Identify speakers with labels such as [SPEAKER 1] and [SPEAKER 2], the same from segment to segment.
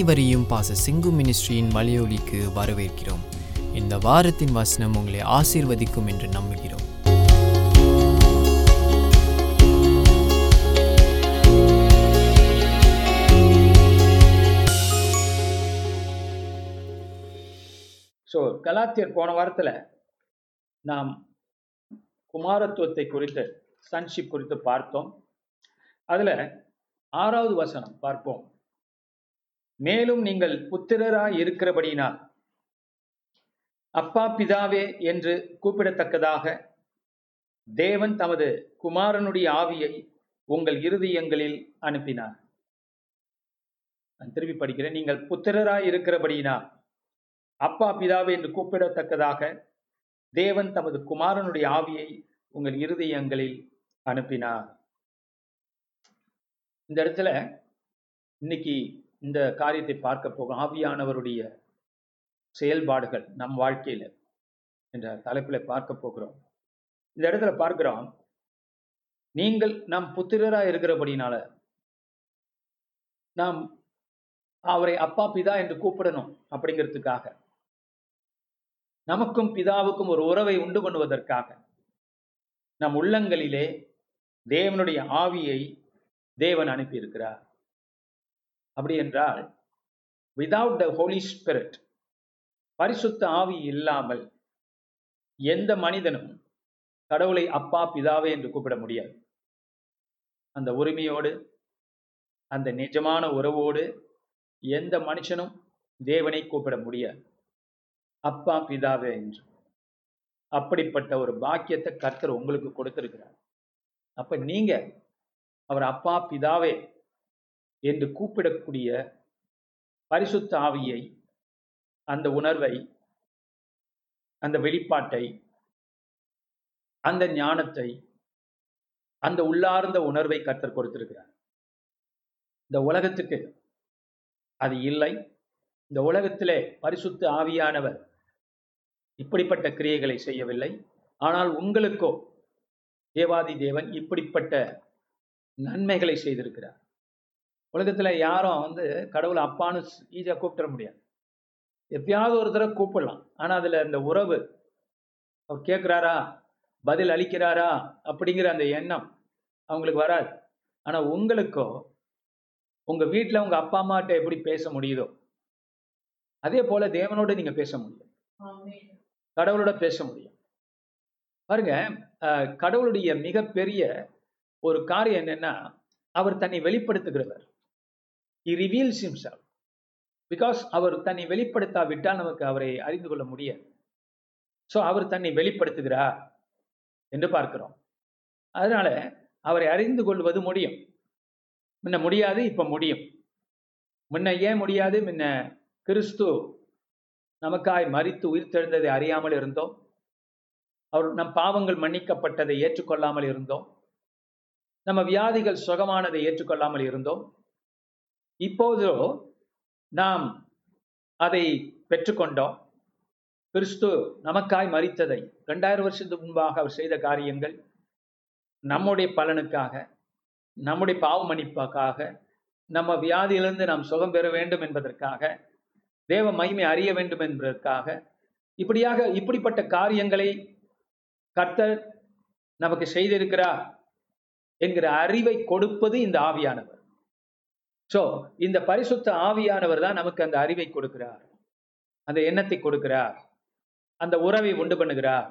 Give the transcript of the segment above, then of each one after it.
[SPEAKER 1] அனைவரையும் பாச சிங்கு மினிஸ்ட்ரியின் மலையொலிக்கு வரவேற்கிறோம். இந்த வாரத்தின் வசனம் உங்களை ஆசீர்வதிக்கும் என்று நம்புகிறோம்.
[SPEAKER 2] ஸோ கலாத்தியர் போன வாரத்தில் நாம் குமாரத்துவத்தை குறித்து சன்ஷிப் குறித்து பார்த்தோம். அதில் ஆறாவது வசனம் பார்ப்போம். மேலும் நீங்கள் புத்திரராய் இருக்கிறபடியினால் அப்பா பிதாவே என்று கூப்பிடத்தக்கதாக தேவன் தமது குமாரனுடைய ஆவியை உங்கள் இருதயங்களில் அனுப்பினார். நான் திருப்பி படிக்கிறேன். நீங்கள் புத்திரராய் இருக்கிறபடியினால் அப்பா பிதாவே என்று கூப்பிடத்தக்கதாக தேவன் தமது குமாரனுடைய ஆவியை உங்கள் இருதயங்களில் அனுப்பினார். இந்த இடத்துல இன்னைக்கு இந்த காரியத்தை பார்க்க போகும் ஆவியானவருடைய செயல்பாடுகள் நம் வாழ்க்கையில என்ற தலைப்பில் பார்க்க போகிறோம். இந்த இடத்துல பார்க்கிறோம். நீங்கள் நம் புத்திரரா இருக்கிறபடினால நாம் அவரை அப்பா பிதா என்று கூப்பிடணும் அப்படிங்கிறதுக்காக. நமக்கும் பிதாவுக்கும் ஒரு உறவை உண்டு பண்ணுவதற்காக நம் உள்ளங்களிலே தேவனுடைய ஆவியை தேவன் அனுப்பியிருக்கிறார். அப்படி என்றால் விதவுட் த ஹோலி ஸ்பிரிட் பரிசுத்த ஆவி இல்லாமல் எந்த மனிதனும் கடவுளை அப்பா பிதாவே என்று கூப்பிட முடியாது. அந்த உரிமையோடு அந்த நிஜமான உறவோடு எந்த மனுஷனும் தேவனை கூப்பிட முடியாது. அப்பா பிதாவே என்று. அப்படிப்பட்ட ஒரு பாக்கியத்தை கர்த்தர் உங்களுக்கு கொடுத்திருக்கிறார். அப்ப நீங்க அவர் அப்பா பிதாவே என்று கூப்பிடக்கூடிய பரிசுத்த ஆவியை அந்த உணர்வை அந்த வெளிப்பாட்டை அந்த ஞானத்தை அந்த உள்ளார்ந்த உணர்வை கத்தர் கொடுத்திருக்கிறார். இந்த உலகத்துக்கு அது இல்லை. இந்த உலகத்திலே பரிசுத்த ஆவியானவர் இப்படிப்பட்ட கிரியைகளை செய்யவில்லை. ஆனால் உங்களுக்கோ தேவாதி தேவன் இப்படிப்பட்ட நன்மைகளை செய்திருக்கிறார். உலகத்துல யாரும் வந்து கடவுளை அப்பான்னு ஈஸியா கூப்பிட முடியாது. எப்பயாவது ஒரு தடவை கூப்பிடலாம். ஆனா அதுல அந்த உறவு அவர் கேட்கிறாரா பதில் அளிக்கிறாரா? அப்படிங்கிற அந்த எண்ணம் அவங்களுக்கு வராது. ஆனா உங்களுக்கோ உங்க வீட்டுல உங்க அப்பா அம்மாட்ட எப்படி பேச முடியுதோ அதே போல தேவனோட நீங்க பேச முடியும். கடவுளோட பேச முடியும். பாருங்க கடவுளுடைய மிகப்பெரிய ஒரு காரியம் என்னன்னா அவர் தன்னை வெளிப்படுத்துகிறவர். இ ரிவீல்ஸ் ஹிம்செல்ஃப் பிகாஸ் அவர் தன்னை வெளிப்படுத்தாவிட்டால் நமக்கு அவரை அறிந்து கொள்ள முடியாது. ஸோ அவர் தன்னை வெளிப்படுத்துகிறார் என்று பார்க்கிறோம். அதனால அவரை அறிந்து கொள்வது முடியும். முன்ன முடியாது இப்போ முடியும். முன்ன ஏன் முடியாது? முன்ன கிறிஸ்து நமக்காய் மறித்து உயிர் தெழுந்ததை அறியாமல் இருந்தோம். அவர் நம் பாவங்கள் மன்னிக்கப்பட்டதை ஏற்றுக்கொள்ளாமல் இருந்தோம். நம்ம வியாதிகள் சுகமானதை ஏற்றுக்கொள்ளாமல் இருந்தோம். இப்போதோ நாம் அதை பெற்றுக்கொண்டோம். கிறிஸ்து நமக்காய் மறித்ததை ரெண்டாயிரம் வருஷத்துக்கு முன்பாக அவர் செய்த காரியங்கள் நம்முடைய பலனுக்காக நம்முடைய பாவ நம்ம வியாதியிலிருந்து நாம் சுகம் பெற வேண்டும் என்பதற்காக தேவ மகிமை அறிய வேண்டும் என்பதற்காக இப்படியாக இப்படிப்பட்ட காரியங்களை கர்த்தர் நமக்கு செய்திருக்கிறார் என்கிற அறிவை கொடுப்பது இந்த ஆவியானவர். சோ இந்த பரிசுத்த ஆவியானவர் தான் நமக்கு அந்த அறிவை கொடுக்கிறார். அந்த எண்ணத்தை கொடுக்கிறார். அந்த உறவை உண்டு பண்ணுகிறார்.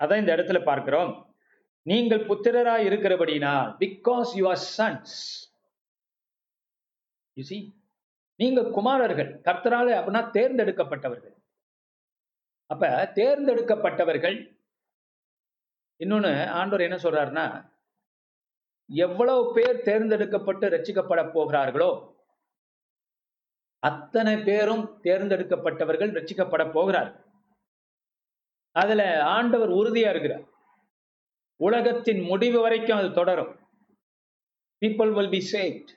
[SPEAKER 2] அதான் இந்த இடத்துல பார்க்கிறோம். நீங்கள் புத்திரராய் இருக்கிறபடினால் because you are sons you see நீங்க குமாரர்கள். கர்த்தரால அப்படின்னா தேர்ந்தெடுக்கப்பட்டவர்கள். அப்ப தேர்ந்தெடுக்கப்பட்டவர்கள் இன்னொன்னு ஆண்டோர் என்ன சொல்றாருன்னா எவ்வளவு பேர் தேர்ந்தெடுக்கப்பட்டு ரட்சிக்கப்பட போகிறார்களோ அத்தனை பேரும் தேர்ந்தெடுக்கப்பட்டவர்கள் ரட்சிக்கப்பட போகிறார். அதுல ஆண்டவர் உறுதியா இருக்கிறார். உலகத்தின் முடிவு வரைக்கும் அது தொடரும். பீப்புள் வில் பி சேஃப்ட்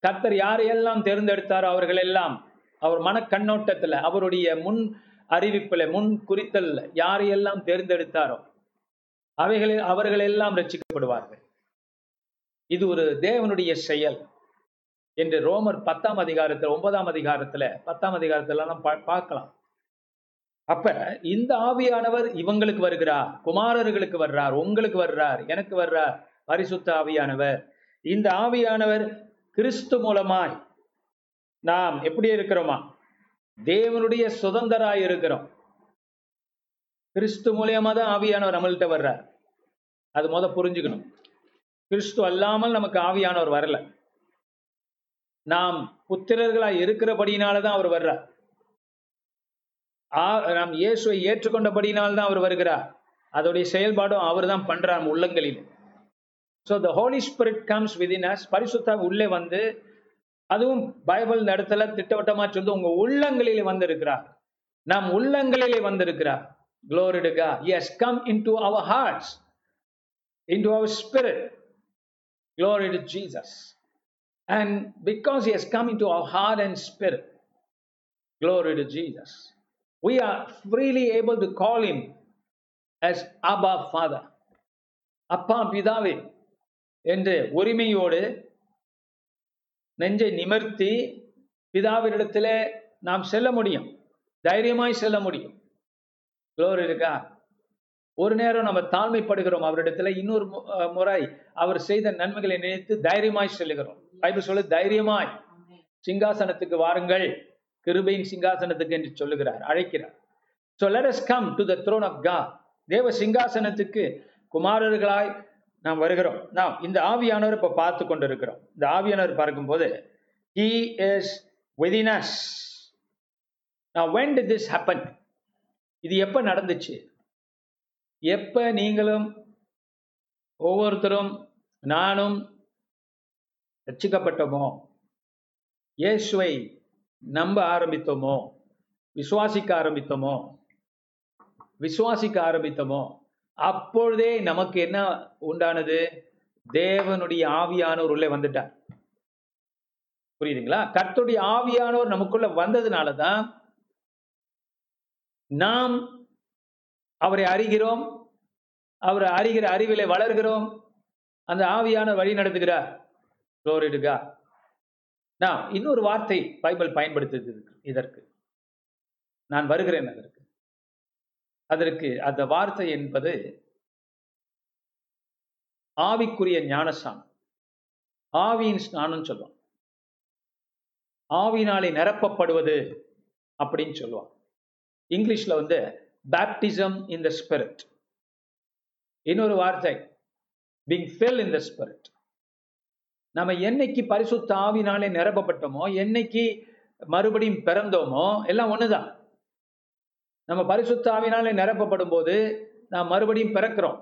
[SPEAKER 2] கர்த்தர் யாரையெல்லாம் தேர்ந்தெடுத்தாரோ அவர்கள் எல்லாம் அவர் மன கண்ணோட்டத்துல அவருடைய முன் அறிவிப்புல முன் குறித்தல்ல யாரையெல்லாம் தேர்ந்தெடுத்தாரோ அவைகளில் அவர்கள் எல்லாம் ரட்சிக்கப்படுவார்கள் இது ஒரு தேவனுடைய செயல் என்று ரோமர் பத்தாம் அதிகாரத்துல ஒன்பதாம் அதிகாரத்துல பத்தாம் அதிகாரத்துல எல்லாம் பா- பார்க்கலாம். அப்ப இந்த ஆவியானவர் இவங்களுக்கு வருகிறார் குமாரர்களுக்கு வர்றார் உங்களுக்கு வர்றார் எனக்கு வர்றார் பரிசுத்த ஆவியானவர். இந்த ஆவியானவர் கிறிஸ்து மூலமாய் நாம் எப்படி இருக்கிறோமா? தேவனுடைய சுதந்திராய் இருக்கிறோம். கிறிஸ்து மூலியமா தான் ஆவியானவர் நம்மள்கிட்ட வர்றார். அது முத புரிஞ்சுக்கணும். கிறிஸ்து அல்லாமல் நமக்கு ஆவியானவர் வரல. நாம் புத்திரர்களாய் இருக்கிறபடியினாலதான் அவர் வர்றார். ஆ- நாம் இயேசுவை ஏற்றுக்கொண்டபடியினால்தான் அவர் வருகிறார். அதோடைய செயல்பாடும் அவர் தான் பண்றார் நம்ம உள்ளங்களில். So the Holy Spirit comes within us பரிசுத்தா உள்ளே வந்து அதுவும் பைபிள் நடத்தல இடத்துல திட்டவட்டமா சொல்லி உங்க உள்ளங்களிலே வந்திருக்கிறார். நம் உள்ளங்களிலே வந்திருக்கிறார். Glory yes come into our hearts into our spirit glory to Jesus and because he has come into our heart and spirit glory to Jesus we are freely able to call him as Abba Father அப்பா பிதாவே என்று உரிமையோடு நெஞ்சை நிமிர்த்தி பிதாவினிடத்தில் நாம் செல்ல முடியும் தைரியமாய் செல்ல முடியும் குளோர் இருக்கா ஒரு நேரம் நம்ம தாழ்மைப்படுகிறோம் அவரிடத்துல இன்னொரு மு- முறை அவர் செய்த நன்மைகளை நினைத்து தைரியமாய் செல்லுகிறோம். பைபிள் சொல்லு தைரியமாய் சிங்காசனத்துக்கு வாருங்கள் கிருபையின் சிங்காசனத்துக்கு என்று சொல்லுகிறார் அழைக்கிறார். So let come to the throne throne கா தேவ சிங்காசனத்துக்கு குமாரர்களாய் நாம் வருகிறோம். நாம் இந்த ஆவியானவர் இப்ப பார்த்து கொண்டிருக்கிறோம். இந்த ஆவியானவர் பார்க்கும்போது he இஸ் within நான் வென் when திஸ் this இது எப்ப நடந்துச்சு? எப்ப நீங்களும் ஒவ்வொருத்தரும் நானும் ரட்சிக்கப்பட்டோமோ இயேசுவை நம்ப ஆரம்பித்தோமோ விசுவாசிக்க ஆரம்பித்தோமோ விசுவாசிக்க ஆரம்பித்தோமோ அப்பொழுதே நமக்கு என்ன உண்டானது? தேவனுடைய ஆவியானவர் உள்ளே வந்துட்டார். புரியுதுங்களா? கர்த்தருடைய ஆவியானவர் நமக்குள்ள வந்ததுனால தான் நாம் அவரை அறிகிறோம். அவரை அறிகிற அறிவிலே வளர்கிறோம். அந்த ஆவியான வழி நடத்துகிறார் குளோரிடுகா நான் இன்னொரு வார்த்தை பைபிள் பயன்படுத்துது இதற்கு. நான் வருகிறேன் அதற்கு. அதற்கு அந்த வார்த்தை என்பது ஆவிக்குரிய ஞானஸ்தானம் ஆவியின் ஸ்நானம் சொல்லுவான் ஆவினாலே நிரப்பப்படுவது அப்படின்னு சொல்லுவான் இங்கிலீஷ்ல வந்து பேப்டிசம் இன் த ஸ்பிரிட் இன்னொரு வார்த்தை being filled in the spirit நம்ம என்னைக்கு பரிசுத்த ஆவினாலே நிரப்பப்பட்டோமோ என்னைக்கு மறுபடியும் பிறந்தோமோ எல்லாம் ஒண்ணுதான். நம்ம பரிசுத்த ஆவினாலே நிரப்பப்படும் போது நாம் மறுபடியும் பிறக்கிறோம்.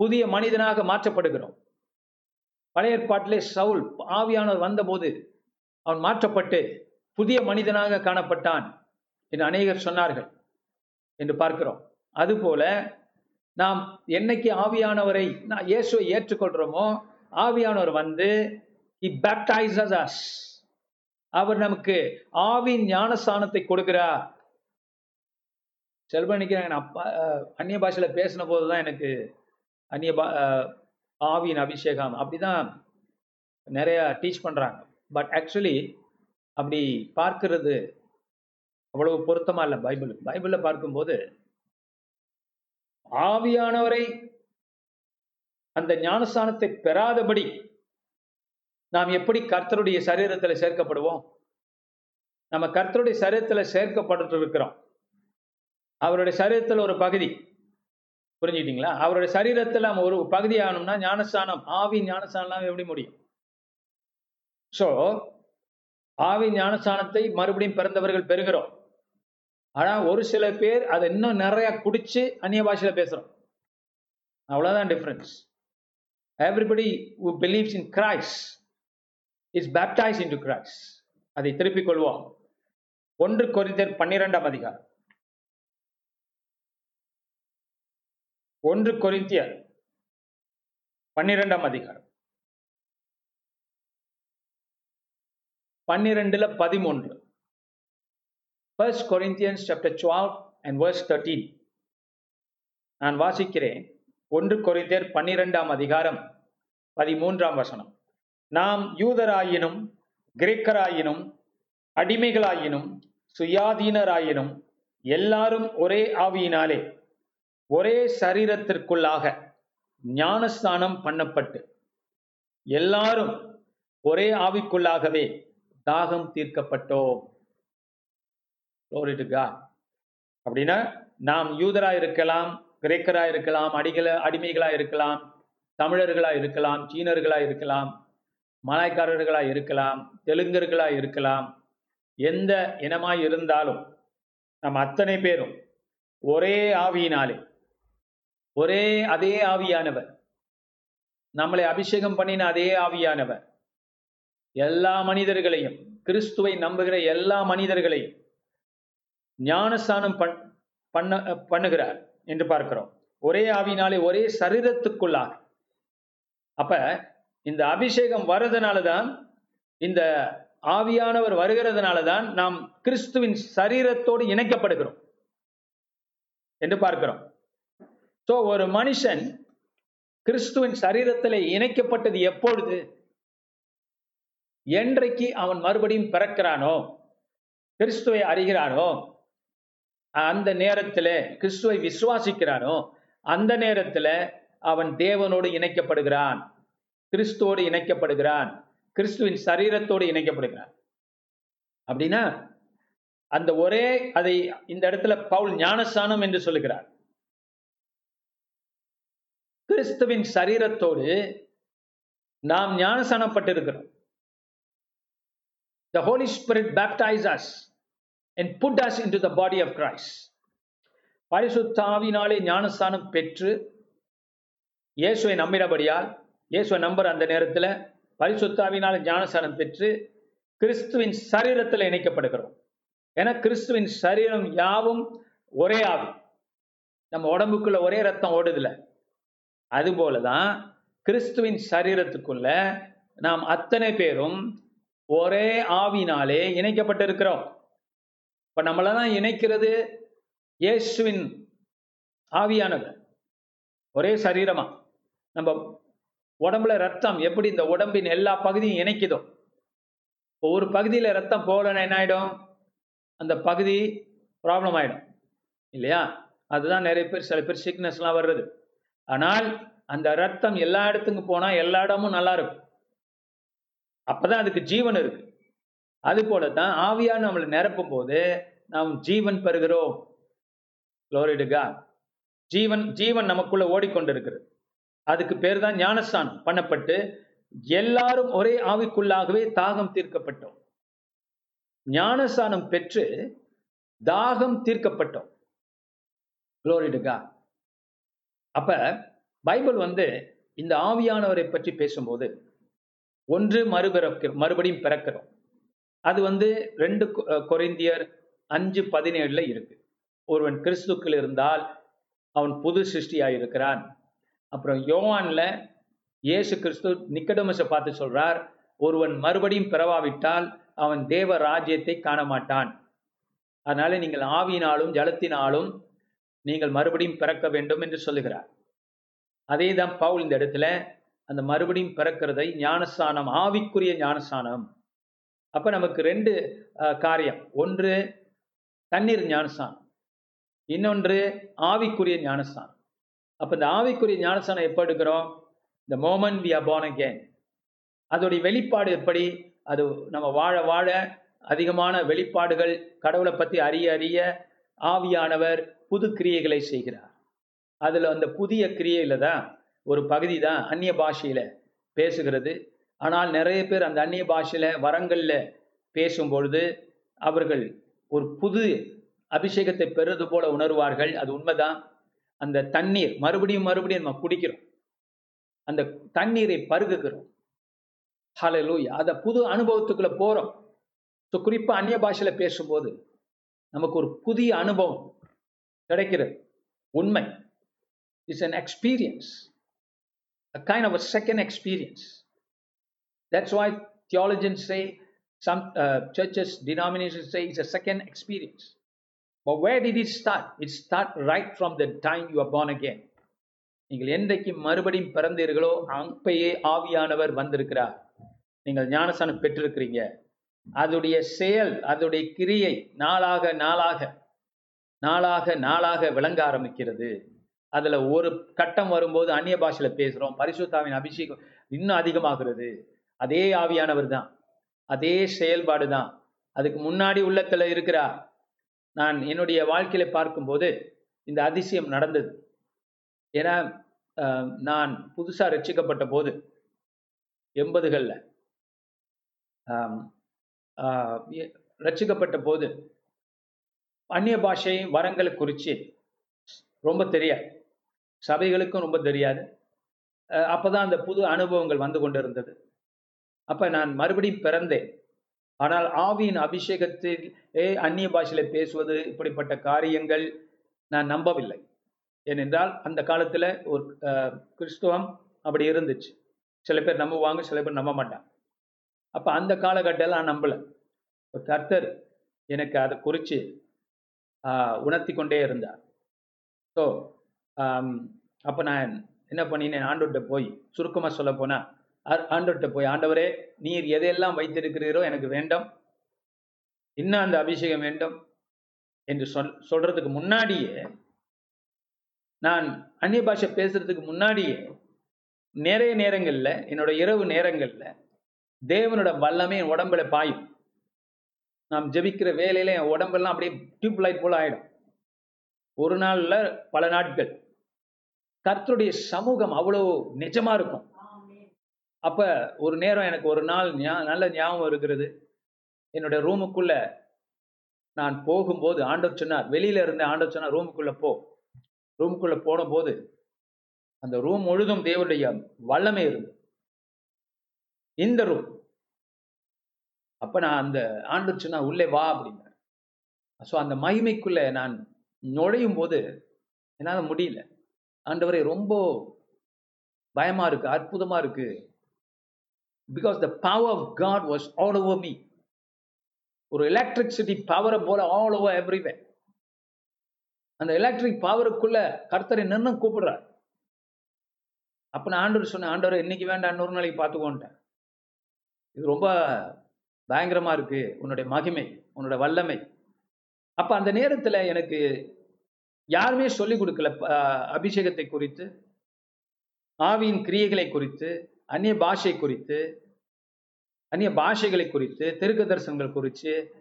[SPEAKER 2] புதிய மனிதனாக மாற்றப்படுகிறோம். பழைய ஏற்பாட்டிலே சவுல் ஆவியானவர் வந்தபோது அவன் மாற்றப்பட்டு புதிய மனிதனாக காணப்பட்டான் என்று அநேகர் சொன்னார்கள். என்று பார்க்கிறோம். அதுபோல நாம் என்னைக்கு ஆவியானவரை நான் இயேசுவை ஏற்றுக்கொள்றோமோ ஆவியானவர் வந்து இ பேப்டைசஸ் அஸ் அவர் நமக்கு ஆவின் ஞானஸ்தானத்தை கொடுக்கிறார். செல்வன் நினைக்கிறேன் அப்பா அந்நிய பாஷையில பேசின போதுதான் எனக்கு அந்நிய பா ஆவியின் அபிஷேகம் அப்படிதான் நிறைய டீச் பண்றாங்க. பட் ஆக்சுவலி அப்படி பார்க்கிறது அவ்வளவு பொருத்தமா இல்லை பைபிள். பைபிள்ல பார்க்கும்போது ஆவியானவரை அந்த ஞானஸ்தானத்தை பெறாதபடி நாம் எப்படி கர்த்தருடைய சரீரத்தில் சேர்க்கப்படுவோம்? நம்ம கர்த்தருடைய சரீரத்தில் சேர்க்கப்பட்டு இருக்கிறோம் அவருடைய சரீரத்தில் ஒரு பகுதி. புரிஞ்சுக்கிட்டீங்களா? அவருடைய சரீரத்தில் நம்ம ஒரு பகுதி ஆகணும்னா ஞானஸ்தானம் ஆவி ஞானஸ்தானம் எப்படி முடியும்? ஸோ ஆவி ஞானஸ்தானத்தை மறுபடியும் பிறந்தவர்கள் பெறுகிறோம். ஆனா ஒரு சில பேர் அதை இன்னும் நிறைய குடிச்சு அந்நிய பாஷையில பேசுறோம். அவ்வளவுதான் difference everybody believes in Christ is baptize into Christ. அதை திருப்பிக் கொள்வோம். ஒன்று கொரிந்தர் பன்னிரெண்டாம் அதிகாரம். ஒன்று கொரிந்தியர் பன்னிரெண்டாம் அதிகாரம். பன்னிரெண்டுல பதிமூன்று. First Corinthians chapter 12 and verse 13 நான் வாசிக்கிறேன். ஒன்று கொரிந்தியர் பன்னிரெண்டாம் அதிகாரம் பதிமூன்றாம் வசனம். நாம் யூதராயினும் கிரேக்கராயினும் அடிமைகளாயினும் சுயாதீனராயினும் எல்லாரும் ஒரே ஆவியினாலே ஒரே சரீரத்திற்குள்ளாக ஞானஸ்தானம் பண்ணப்பட்டு எல்லாரும் ஒரே ஆவிக்குள்ளாகவே தாகம் தீர்க்கப்பட்டோம். Glory to அப்படின்னா நாம் யூதரா இருக்கலாம் கிரேக்கரா இருக்கலாம் அடிகள அடிமைகளா இருக்கலாம் தமிழர்களா இருக்கலாம் சீனர்களா இருக்கலாம் மலாய்க்காரர்களா இருக்கலாம் தெலுங்கர்களா இருக்கலாம் எந்த இனமாய் இருந்தாலும் நம்ம அத்தனை பேரும் ஒரே ஆவியினாலே ஒரே அதே ஆவியானவர் நம்மளை அபிஷேகம் பண்ணின அதே ஆவியானவர் எல்லா மனிதர்களையும் கிறிஸ்துவை நம்புகிற எல்லா மனிதர்களையும் ஞானஸ்தானம் பண் பண்ண பண்ணுகிறார் என்று பார்க்கிறோம். ஒரே ஆவினாலே ஒரே சரீரத்துக்குள்ளாக அப்ப இந்த அபிஷேகம் வர்றதுனால தான் இந்த ஆவியானவர் வருகிறதுனால தான் நாம் கிறிஸ்துவின் சரீரத்தோடு இணைக்கப்படுகிறோம் என்று பார்க்கிறோம். சோ ஒரு மனுஷன் கிறிஸ்துவின் சரீரத்தில் இணைக்கப்பட்டது எப்பொழுது? என்றைக்கு அவன் மறுபடியும் பிறக்கிறானோ கிறிஸ்துவை அறிகிறானோ அந்த நேரத்துல கிறிஸ்துவை விசுவாசிக்கிறானோ அந்த நேரத்துல அவன் தேவனோடு இணைக்கப்படுகிறான். கிறிஸ்துவோடு இணைக்கப்படுகிறான். கிறிஸ்துவின் சரீரத்தோடு இணைக்கப்படுகிறான். அப்படின்னா அந்த ஒரே அதை இந்த இடத்துல பவுல் ஞானஸ்தானம் என்று சொல்லுகிறார். கிறிஸ்துவின் சரீரத்தோடு நாம் ஞானஸ்தானப்பட்டிருக்கிறோம் the Holy Spirit baptized us. And put us into the body of Christ. பரிசுத்தாவினாலே ஞானஸ்தானம் பெற்று இயேசுவை நம்பினபடியால் இயேசுவை நம்பர் அந்த நேரத்தில் பரிசுத்தாவினாலே ஞானஸ்தானம் பெற்று கிறிஸ்துவின் சரீரத்தில் இணைக்கப்படுகிறோம். ஏன்னா கிறிஸ்துவின் சரீரம் யாவும் ஒரே ஆவி. நம்ம உடம்புக்குள்ள ஒரே ரத்தம் ஓடுதுல. அதுபோல தான் கிறிஸ்துவின் சரீரத்துக்குள்ள நாம் அத்தனை பேரும் ஒரே ஆவினாலே இணைக்கப்பட்டிருக்கிறோம். இப்ப நம்மள தான் இணைக்கிறது இயேசுவின் ஆவியானவர். ஒரே சரீரமா. நம்ம உடம்புல ரத்தம் எப்படி இந்த உடம்பின் எல்லா பகுதியும் இணைக்குதோ. ஒரு பகுதியில ரத்தம் போகலன்னா என்ன ஆயிடும்? அந்த பகுதி ப்ராப்ளம் ஆயிடும். இல்லையா? அதுதான் நிறைய பேர் சில பேர் சிக்னஸ்லாம் வர்றது. ஆனால் அந்த ரத்தம் எல்லா இடத்துக்கும் போனா எல்லா இடமும் நல்லா இருக்கும். அப்பதான் அதுக்கு ஜீவன் இருக்கு. அது போல தான் ஆவியா நம்மளை நிரப்பும் போது நாம் ஜீவன் பெறுகிறோம். குளோரிடுகா ஜீவன் ஜீவன் நமக்குள்ள ஓடிக்கொண்டிருக்கிறது. அதுக்கு பேர் தான் ஞானஸ்தானம். பண்ணப்பட்டு எல்லாரும் ஒரே ஆவிக்குள்ளாகவே தாகம் தீர்க்கப்பட்டோம். ஞானஸ்தானம் பெற்று தாகம் தீர்க்கப்பட்டோம். குளோரிடுகா அப்ப பைபிள் வந்து இந்த ஆவியானவரை பற்றி பேசும்போது ஒன்று மறுபிறக்க மறுபடியும் பிறக்கிறோம். அது வந்து ரெண்டு கொரிந்தியர் அஞ்சு பதினேழுல இருக்கு. ஒருவன் கிறிஸ்துக்கள் இருந்தால் அவன் புது சிருஷ்டியாக இருக்கிறான் அப்புறம் யோவான்ல இயேசு கிறிஸ்து நிக்கடமஸை பார்த்து சொல்றார் ஒருவன் மறுபடியும் பிறவாவிட்டால் அவன் தேவ ராஜ்யத்தை காண மாட்டான் அதனால நீங்கள் ஆவியினாலும் ஜலத்தினாலும் நீங்கள் மறுபடியும் பிறக்க வேண்டும் என்று சொல்லுகிறார். அதே தான் பவுல் இந்த இடத்துல அந்த மறுபடியும் பிறக்கிறதை ஞானஸ்தானம் ஆவிக்குரிய ஞானஸ்தானம் அப்ப நமக்கு ரெண்டு காரியம். ஒன்று தண்ணீர் ஞானஸ்தானம். இன்னொன்று ஆவிக்குரிய ஞானஸ்தானம். அப்ப இந்த ஆவிக்குரிய ஞானஸ்தானம் எப்போ எடுக்கிறோம்? இந்த மோமன் வி அபான் அகேன் அதோடைய வெளிப்பாடு எப்படி? அது நம்ம வாழ வாழ அதிகமான வெளிப்பாடுகள் கடவுளை பத்தி அறிய அறிய ஆவியானவர் புது கிரியைகளை செய்கிறார். அதுல அந்த புதிய கிரியையில தான் ஒரு பகுதி தான் அந்நிய பாஷையில பேசுகிறது. ஆனால் நிறைய பேர் அந்த அந்நிய பாஷையில் வரங்களில் பேசும்பொழுது அவர்கள் ஒரு புது அபிஷேகத்தை பெறுவது போல உணர்வார்கள். அது உண்மைதான். அந்த தண்ணீர் மறுபடியும் மறுபடியும் நம்ம குடிக்கிறோம். அந்த தண்ணீரை பருகுகிறோம். ஹalleluya. அதை புது அனுபவத்துக்குள்ள போகிறோம் ஸோ குறிப்பாக அந்நிய பாஷையில் பேசும்போது நமக்கு ஒரு புதிய அனுபவம் கிடைக்கிறது. உண்மை. It's an experience a kind of second experience that's why theologians say some uh, churches denominations say it's a second experience. But where did it start? It start right from the time you are born again. நீங்கள் என்றைக்கு மறுபடியும் பிறந்தீர்களோ அப்பயே ஆவியானவர் வந்திருக்கிறார். நீங்கள் ஞானசானம் பெற்றிருக்கிறீங்க. அதுடைய செயல் அதுடைய கிரியை நாளாக நாளாக நாளாக நாளாக விளங்க ஆரம்பிக்கிறது. அதுல ஒரு கட்டம் வரும்போது அந்நிய பாஷையில பேசுறோம். பரிசுத்தாவின் அபிஷேகம் இன்னும் அதிகமாகிறது. அதே ஆவியானவர் தான். அதே செயல்பாடு தான். அதுக்கு முன்னாடி உள்ளத்தில் இருக்கிறார். நான் என்னுடைய வாழ்க்கையில பார்க்கும்போது இந்த அதிசயம் நடந்தது. ஏன்னா நான் புதுசாக ரட்சிக்கப்பட்ட போது எண்பதுகளில் ரட்சிக்கப்பட்ட போது அந்நிய பாஷை வரங்களை குறித்து ரொம்ப தெரியாது. சபைகளுக்கும் ரொம்ப தெரியாது. அப்போ தான் அந்த புது அனுபவங்கள் வந்து கொண்டு இருந்தது அப்ப நான் மறுபடியும் பிறந்தேன். ஆனால் ஆவியின் அபிஷேகத்தில் ஏ அந்நிய பாஷையில பேசுவது இப்படிப்பட்ட காரியங்கள் நான் நம்பவில்லை. ஏனென்றால் அந்த காலத்துல ஒரு கிறிஸ்துவம் அப்படி இருந்துச்சு. சில பேர் நம்புவாங்க சில பேர் நம்ப மாட்டாங்க. அப்ப அந்த காலகட்டத்தில் நான் நம்பல. ஒரு கர்த்தர் எனக்கு அதை குறித்து உணர்த்தி கொண்டே இருந்தார். ஸோ அப்போ நான் என்ன பண்ணினேன்? ஆண்டுகிட்ட போய் சுருக்கமாக சொல்ல போனால் ஆண்டவர்கிட்ட போய் ஆண்டவரே நீர் எதையெல்லாம் வைத்திருக்கிறீரோ எனக்கு வேண்டும். இன்னும் அந்த அபிஷேகம் வேண்டும். என்று சொல் சொல்றதுக்கு முன்னாடியே நான் அந்நிய பாஷை பேசுறதுக்கு முன்னாடியே நிறைய நேரங்களில் என்னோட இரவு நேரங்களில் தேவனோட வல்லமே என் உடம்புல பாயும். நாம் ஜெபிக்கிற வேலையில என் உடம்பெல்லாம் அப்படியே டியூப் லைட் போல ஆயிடும். ஒரு நாள்ல பல நாட்கள். கர்த்தருடைய சமூகம் அவ்வளோ நிஜமா இருக்கும். அப்ப ஒரு நேரம் எனக்கு ஒரு நாள் ஞா- நல்ல ஞாபகம் இருக்கிறது. என்னுடைய ரூமுக்குள்ள நான் போகும்போது ஆண்டவர் சொன்னார் வெளியில இருந்த ஆண்டவர் சொன்னார் ரூமுக்குள்ள போ. ரூமுக்குள்ள போன போது அந்த ரூம் முழுதும் தேவனுடைய வல்லமை இருந்து இந்த ரூம் அப்ப நான் அந்த ஆண்டு சொன்னா உள்ளே வா அப்படின்னார். ஸோ அந்த மகிமைக்குள்ள நான் நுழையும் போது என்னால் முடியல. ஆண்டவரை ரொம்ப பயமா இருக்கு அற்புதமா இருக்கு. Because the power of God was all over me ஒரு எலக்ட்ரிசிட்டி பவரை போல ஆல் ஓவர் எவ்ரிவே அந்த எலக்ட்ரிக் பவருக்குள்ள கர்த்தரை நின்று கூப்பிடுறார். அப்ப நான் ஆண்டவர் சொன்னேன் ஆண்டவர் இன்னைக்கு வேண்டாம் இன்னொரு நாளைக்கு பார்த்துக்கோன்ட்டேன். இது ரொம்ப பயங்கரமா இருக்கு. உன்னுடைய மகிமை உன்னோட வல்லமை. அப்ப அந்த நேரத்துல எனக்கு யாருமே சொல்லிக் கொடுக்கல அபிஷேகத்தை குறித்து ஆவியின் கிரியைகளை குறித்து அந்நிய பாஷை குறித்து அந்நிய பாஷைகளை குறித்து தெருக்க தரிசனங்கள் குறித்து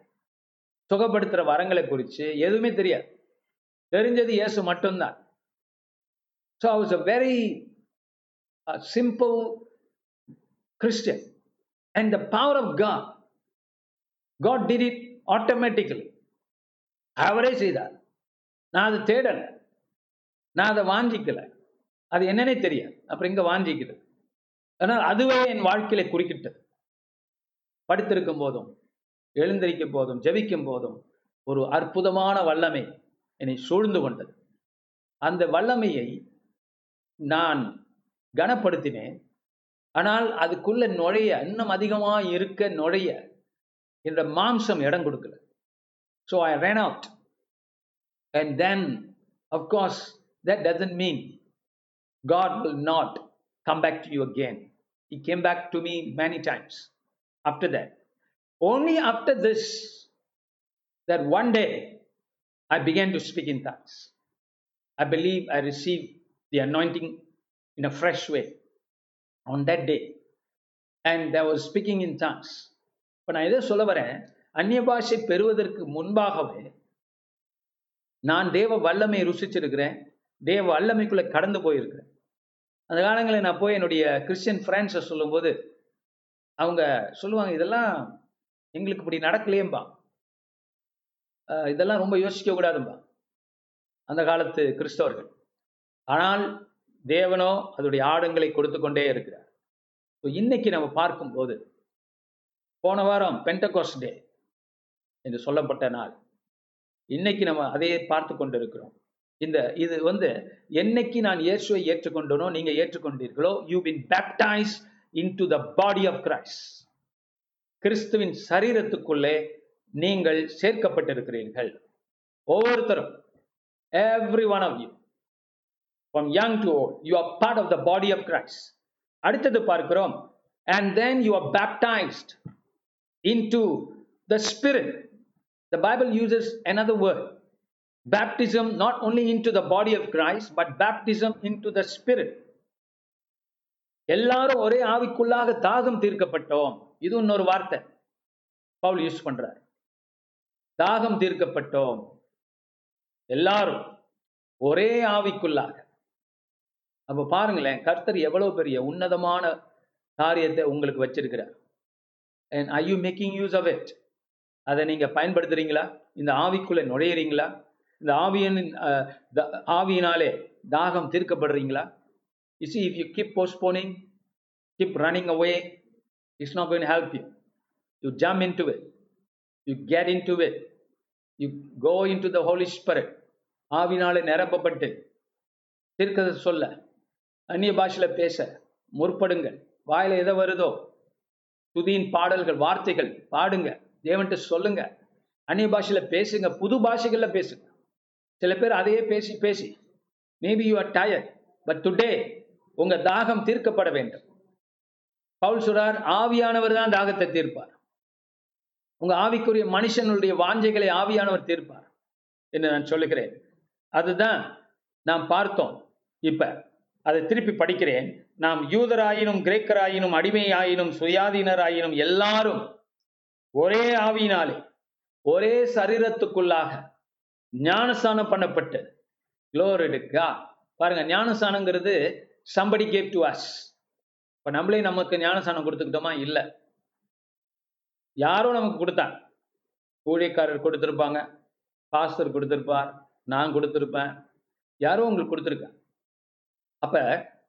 [SPEAKER 2] சுகப்படுத்துற வரங்களை குறித்து எதுவுமே தெரியாது. தெரிஞ்சது இயேசு மட்டும்தான். So I was very very uh, Christian and the power power God God God it automatically அவரே செய்தார். நான் அதை தேடல. நான் அதை வாஞ்சிக்கலை. அது என்னன்னே தெரியாது. அப்புறம் இங்க வாஞ்சிக்கிறது ஆனால் அதுவே என் வாழ்க்கையில குறுக்கிட்டது. படுத்திருக்கும் போதும் எழுந்திருக்கும் போதும் ஜெபிக்கும் போதும் ஒரு அற்புதமான வல்லமை என்னை சூழ்ந்து கொண்டது. அந்த வல்லமையை நான் கனப்படுத்தினேன். ஆனால் அதுக்குள்ள நுழைய இன்னும் அதிகமா இருக்க நுழைய என்ற மாம்சம் இடம் கொடுக்கல. So I ran out and then of that doesn't mean God will not come back to you you he came back to me many times after that only after this that one day i began to speak in tongues i believe i received the anointing in a fresh way on that day and I was speaking in tongues இப்போ நான் எதை சொல்ல வரேன் அந்நிய பாஷை பெறுவதற்கு முன்பாகவே நான் தேவ வல்லமை ருசிச்சிருக்கிறேன் தேவ வல்லமைக்குள்ளே கடந்து போயிருக்கிறேன் அந்த காலங்களில் நான் போய் என்னுடைய கிறிஸ்டியன் ஃப்ரெண்ட்ஸை சொல்லும்போது அவங்க சொல்லுவாங்க இதெல்லாம் எங்களுக்கு இப்படி நடக்கலையேம்பா. இதெல்லாம் ரொம்ப யோசிக்க கூடாதும்பா. அந்த காலத்து கிறிஸ்தவர்கள். ஆனால் தேவனோ அதோடைய ஆடங்களை கொடுத்து கொண்டே இருக்கிறார் இன்னைக்கு நம்ம பார்க்கும்போது போன வாரம் பென்டகோஸ் டே என்று சொல்லப்பட்ட நாள். இன்னைக்கு நம்ம அதையே பார்த்து கொண்டிருக்கிறோம். இந்த இது வந்து என்னைக்கு நான் இயேசுவை ஏற்றுக்கொண்டனோ நீங்க ஏற்றுக்கொண்டீர்களோ you been baptize into the body of Christ கிறிஸ்துவின் சரீரத்துக்குள்ளே நீங்கள் சேர்க்கப்பட்டிருக்கிறீர்கள். ஒவ்வொருத்தரும் every one of you from young to old you are part of the body of Christ அடுத்தது பார்க்கிறோம் and and then you are baptized into the Spirit. The Bible uses another word baptism not only into the body of Christ, but baptism into the Spirit. எல்லாரும் ஒரே ஆவிக்குள்ளாக தாகம் தீர்க்கப்பட்டோம். இது இன்னொரு வார்த்தை. Pavul use பண்றாரு. தாகம் தீர்க்கப்பட்டோம். எல்லாரும் ஒரே ஆவிக்குள்ளாக. அப்ப பாருங்களேன் கர்த்தர் எவ்வளவு பெரிய உன்னதமான காரியத்தை உங்களுக்கு வச்சிருக்கிறார். And I you making use of it அதை நீங்க பயன்படுத்துறீங்களா? இந்த ஆவிக்குள்ள நுழையிறீங்களா? இந்த ஆவியின் த- ஆவியினாலே தாகம் தீர்க்கப்படுறீங்களா? You see if you keep running keep running away it's not help you you you. Into you get into into it. You go into the holy spirit. ஆவினாலே நிரப்பப்பட்டு. தீர்க்கதை சொல்ல அந்நிய பாஷையில் பேச முற்படுங்கள். வாயில் எதை வருதோ? துதியின் பாடல்கள் வார்த்தைகள் பாடுங்க. தேவன்ட்டு சொல்லுங்க. அந்நிய பாஷையில் பேசுங்க. புது பாஷைகளில் பேசுங்க. சில பேர் அதையே பேசி பேசி maybe you are tired but today உங்க தாகம் தீர்க்கப்பட வேண்டும். பவுல் சொல்றார் ஆவியானவர் தான் தாகத்தை தீர்ப்பார். உங்க ஆவிக்குரிய மனுஷனுடைய வாஞ்சைகளை ஆவியானவர் தீர்ப்பார். என்று நான் சொல்லுகிறேன். அதுதான் நாம் பார்த்தோம் இப்ப. அதை திருப்பி படிக்கிறேன். நாம் யூதராயினும் கிரேக்கராயினும் அடிமையாயினும் சுயாதீனராயினும் எல்லாரும் ஒரே ஆவியினாலே ஒரே சரீரத்துக்குள்ளாக ஞானஸ்தானம் பண்ணப்பட்டு. குளோரிடுக்கா பாருங்க ஞானஸ்தானங்கிறது சம்படி கேப் டு அஸ் இப்ப நம்மளே நமக்கு ஞானஸ்தானம் கொடுத்துக்கிட்டோமா? இல்ல. யாரோ நமக்கு கொடுத்தாங்க ஊழியக்காரர் கொடுத்திருப்பாங்க பாஸ்டர் கொடுத்துருப்பார் நான் கொடுத்திருப்பேன். யாரோ உங்களுக்கு கொடுத்துருக்கேன் அப்ப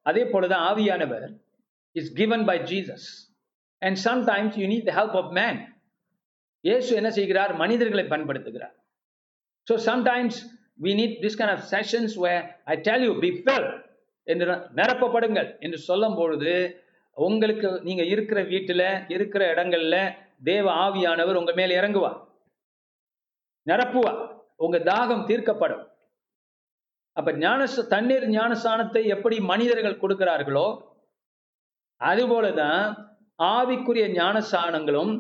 [SPEAKER 2] அதே போலதான் ஆவியானவர் is given by Jesus and sometimes you need the help of man Yesu என்ன செய்கிறார்? மனிதர்களை பயன்படுத்துகிறார் so sometimes we need this kind of sessions way I tell you be filled என்று நிரப்பப்படுங்கள் என்று சொல்லும் பொழுது உங்களுக்கு நீங்க இருக்கிற வீட்டில் இருக்கிற இடங்கள்ல தேவ ஆவியானவர் உங்க மேலே இறங்குவார். நிரப்புவார் உங்க தாகம் தீர்க்கப்படும். அப்ப ஞான தண்ணீர் ஞானஸ்தானத்தை எப்படி மனிதர்கள் கொடுக்கிறார்களோ அதுபோலதான் ஆவிக்குரிய ஞானஸ்தானங்களும்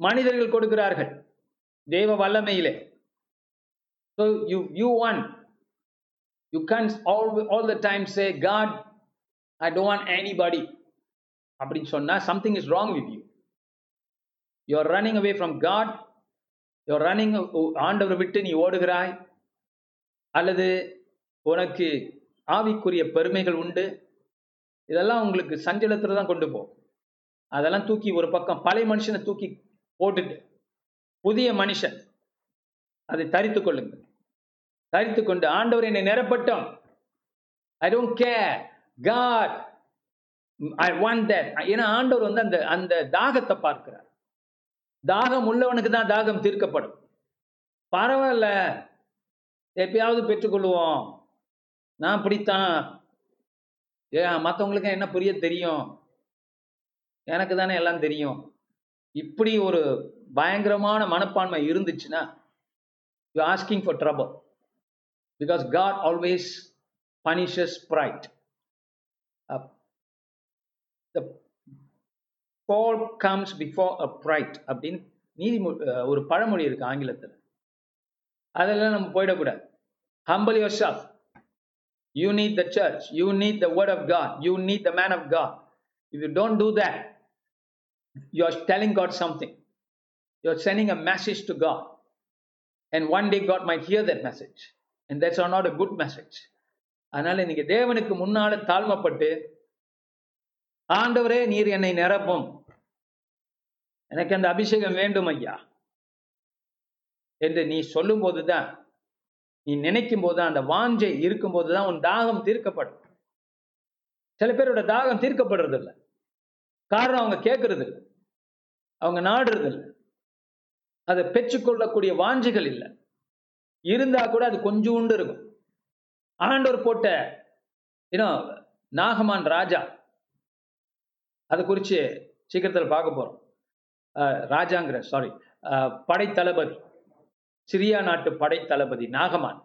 [SPEAKER 2] மனிதர்கள் கொடுக்கிறார்கள். தேவ வல்லமையிலே. So you you want you can't all all the time say god i don't want anybody. அப்படின்னு சொன்னால் something is wrong with you. You are running away from god. You running uh, ஆண்டவரை விட்டு நீ ஓடுகிறாய். அல்லது உனக்கு ஆவிக்குரிய பெருமைகள் உண்டு. இதெல்லாம் உங்களுக்கு சஞ்சலத்தில் தான் கொண்டு போகும். அதெல்லாம் தூக்கி ஒரு பக்கம் பழைய மனுஷனை தூக்கி போட்டுட்டு புதிய மனுஷன் அதை தரித்து கொள்ளுங்கள். தரித்து கொண்டு ஆண்டவர் என்னை நிரப்பட்டும். I don't care God I want that ஏன்னா ஆண்டவர் வந்து அந்த அந்த தாகத்தை பார்க்கிறார். தாகம் உள்ளவனுக்கு தான் தாகம் தீர்க்கப்படும். பரவாயில்ல. எப்பயாவது பெற்றுக்கொள்வோம். நான் பிடித்தான் ஏ மற்றவங்களுக்கு என்ன புரிய தெரியும்? எனக்கு தானே எல்லாம் தெரியும். இப்படி ஒரு பயங்கரமான மனப்பான்மை இருந்துச்சுன்னா you asking for trouble because God always punishes pride the fall comes before a pride அப்படின்னு நீதி ஒரு பழமொழி இருக்கு ஆங்கிலத்தில் அதெல்லாம் நம்ம போயிடக்கூடாது humble yourself you need the church you need the word of god you need the man of god if you don't do that you are telling god something you are sending a message to god and one day god might hear that and that's are not a good message அதனால இன்னைக்கு தேவனுக்கு முன்னால தாழ்மைப்பட்டு ஆண்டவரே நீர் என்னை நிரப்பும். எனக்கு அந்த அபிஷேகம் வேண்டும் ஐயா. என்று நீ சொல்லும் போதுதான் நீ நினைக்கும் போது அந்த வாஞ்சை இருக்கும் போதுதான் உன் தாகம் தீர்க்கப்படும். சில பேரோட தாகம் தீர்க்கப்படுறது இல்லை காரணம் அவங்க கேட்கறது இல்லை அவங்க நாடுறது இல்லை அதை பெற்றுக்கொள்ளக்கூடிய வாஞ்சைகள் இல்லை. இருந்தா கூட அது கொஞ்சோண்டு இருக்கும். ஆண்டவர் போட்ட ஏன்னா நாகமான் ராஜா அதை குறித்து சீக்கிரத்தில் பார்க்க போறோம். ராஜாங்கிற சாரி படைத்தளபதி சிரியா நாட்டு படைத்தளபதி நாகமான்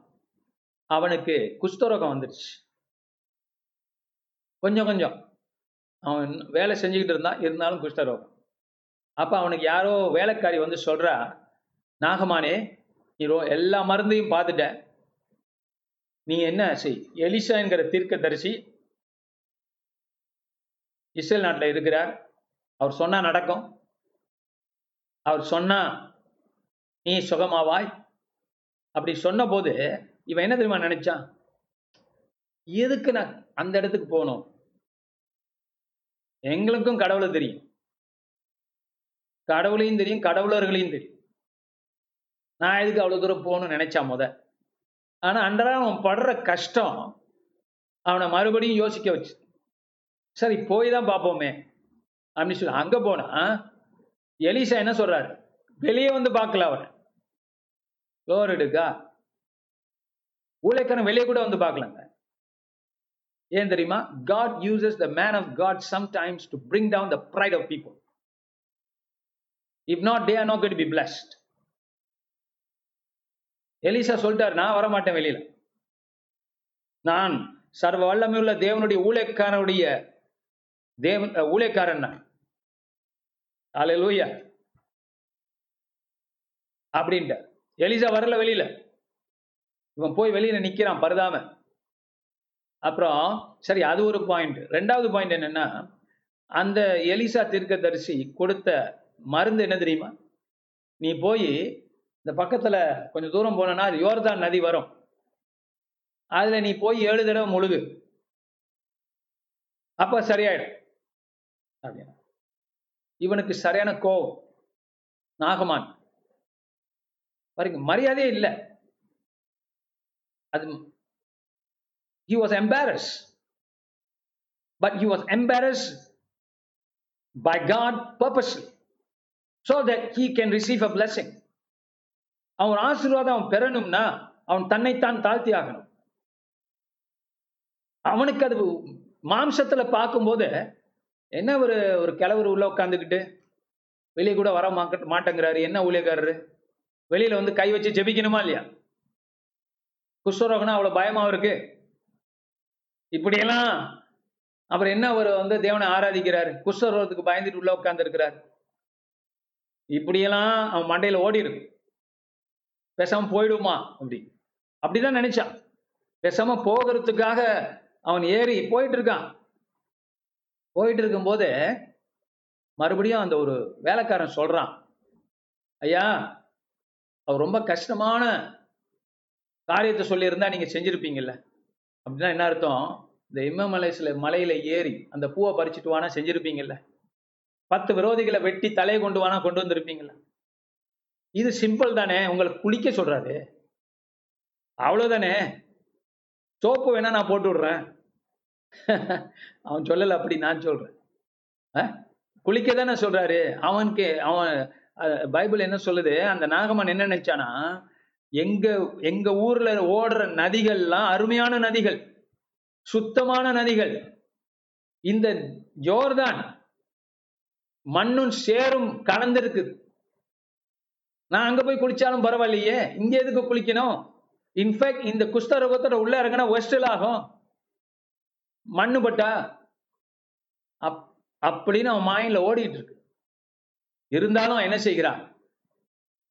[SPEAKER 2] அவனுக்கு குஷ்டரோகம் வந்துருச்சு. கொஞ்சம் கொஞ்சம். அவன் வேலை செஞ்சுக்கிட்டு இருந்தான் இருந்தாலும் குஷ்டரோகம் அப்போ அவனுக்கு யாரோ வேலைக்காரி வந்து சொல்றா நாகமானே ஹீரோ எல்லா மருந்தையும் பார்த்துட்டேன். நீ என்ன செய் எலிசா என்கிற தீர்க்கதரிசி இஸ்ரேல் நாட்டில் இருக்கிறார். அவர் சொன்னா நடக்கும். அவர் சொன்னா நீ சுகமாவாய். அப்படி சொன்ன போது இவன் என்ன தெரியுமா நினைச்சான்? எதுக்கு நான் அந்த இடத்துக்கு போகணும்? எங்களுக்கும் கடவுளை தெரியும். கடவுளையும் தெரியும் கடவுளர்களையும் தெரியும். நான் எதுக்கு அவ்வளவு தூரம் போகணும்னு நினைச்சான் முத? ஆனா அன்றா அவன் படுற கஷ்டம் அவனை மறுபடியும் யோசிக்க வச்சு. சரி போய் தான் பார்ப்போமே. அப்படின்னு சொல்லி அங்க போனா எலிசா என்ன சொல்றாரு? வெளியே வந்து பார்க்கல அவரை லோர் எடுக்கா. ஊழியக்காரன் வெளியே கூட வந்து பார்க்கலங்க. ஏன் தெரியுமா? God uses the man of God sometimes to bring down the pride of people if not they are not got be blessed Elisha சொல்லிட்டார் நான் வர மாட்டேன் வெளியில. நான் சர்வ வல்லமையுள்ள தேவனுடைய ஊழியக்காரனுடைய தேவன் ஊழியக்காரன் நான். லூயா அப்படின்ட்டு எலிசா வரல வெளியில. இவன் போய் வெளியில நிக்கிறான் பருதாம அப்புறம் சரி அது ஒரு பாயிண்ட் ரெண்டாவது பாயிண்ட் என்னன்னா அந்த எலிசா தீர்க்கதரிசி கொடுத்த மருந்து என்ன தெரியுமா? நீ போய் இந்த பக்கத்துல கொஞ்சம் தூரம் போனேன்னா அது யோர்தான் நதி வரும். அதுல நீ போய் ஏழு தடவை முழுகு. அப்ப சரியாயிடும். அப்படின்னா இவனுக்கு சரியான கோவம். நாகமான். பாருங்க மரியாதையே இல்லை. அது he was embarrass but he was embarrass by God purpose so that he can receive a blessing அவன் ஆசீர்வாதம் அவன் பெறணும்னா அவன் தன்னைத்தான் தாழ்த்தி ஆகணும் அவனுக்கு அது மாம்சத்துல பார்க்கும்போது என்ன ஒரு ஒரு கிழவர் உள்ள உட்காந்துக்கிட்டு வெளியே கூட வர மாட்டேங்கிறாரு. என்ன ஊழியக்காரரு? வெளியில வந்து கை வச்சு ஜெபிக்கணுமா இல்லையா? குஷ்டரோகனா அவ்வளவு பயமா இருக்கு இப்படியெல்லாம் அப்புறம் என்ன அவர் வந்து தேவனை ஆராதிக்கிறாரு? குஷ்டரோகத்துக்கு பயந்துட்டு உள்ள உட்கார்ந்து இருக்கிறார் இப்படியெல்லாம் அவன் மண்டையில ஓடி இருக்கு பேசாம போயிடுமா அப்படி. அப்படிதான் நினைச்சான். பேசாம போகிறதுக்காக அவன் ஏறி போயிட்டு இருக்கான். போயிட்டு இருக்கும்போது மறுபடியும் அந்த ஒரு வேலைக்காரன் சொல்றான். ஐயா அவர் ரொம்ப கஷ்டமான காரியத்தை சொல்லியிருந்தா நீங்க செஞ்சிருப்பீங்கல்ல. அப்படின்னா என்ன அர்த்தம்? இந்த இம்மமலைசில மலையில ஏறி அந்த பூவை பறிச்சுட்டு வானா செஞ்சிருப்பீங்கல்ல. பத்து விரோதிகளை வெட்டி தலையை கொண்டு வானா கொண்டு வந்திருப்பீங்கல்ல. இது சிம்பிள் தானே உங்களுக்கு குளிக்க சொல்றாரு. அவ்வளவுதானே. சோப்பு வேணா நான் போட்டு விடுறேன். அவன் சொல்லல அப்படி நான் சொல்றேன். குளிக்க தானே சொல்றாரு. அவனுக்கு அவன் பைபிள் என்ன சொல்லுது? அந்த நாகமன் என்ன நினைச்சானா எங்க எங்க ஊர்ல ஓடுற நதிகள்லாம் அருமையான நதிகள் சுத்தமான நதிகள். இந்த ஜோர்தான் மண்ணும் சேரும் கலந்திருக்கு. நான் அங்க போய் குளிச்சாலும் பரவாயில்லையே. இங்க எதுக்கு குளிக்கணும்? இன்ஃபேக்ட் இந்த குஷ்டரோகத்தோட உள்ள இறங்கினா ஒஸ்டல் ஆகும். மண்ணு பட்டா? அப் அப்படின்னு அவன் மாயின்ல ஓடிட்டு இருக்கு. இருந்தாலும் என்ன செய்கிறான்?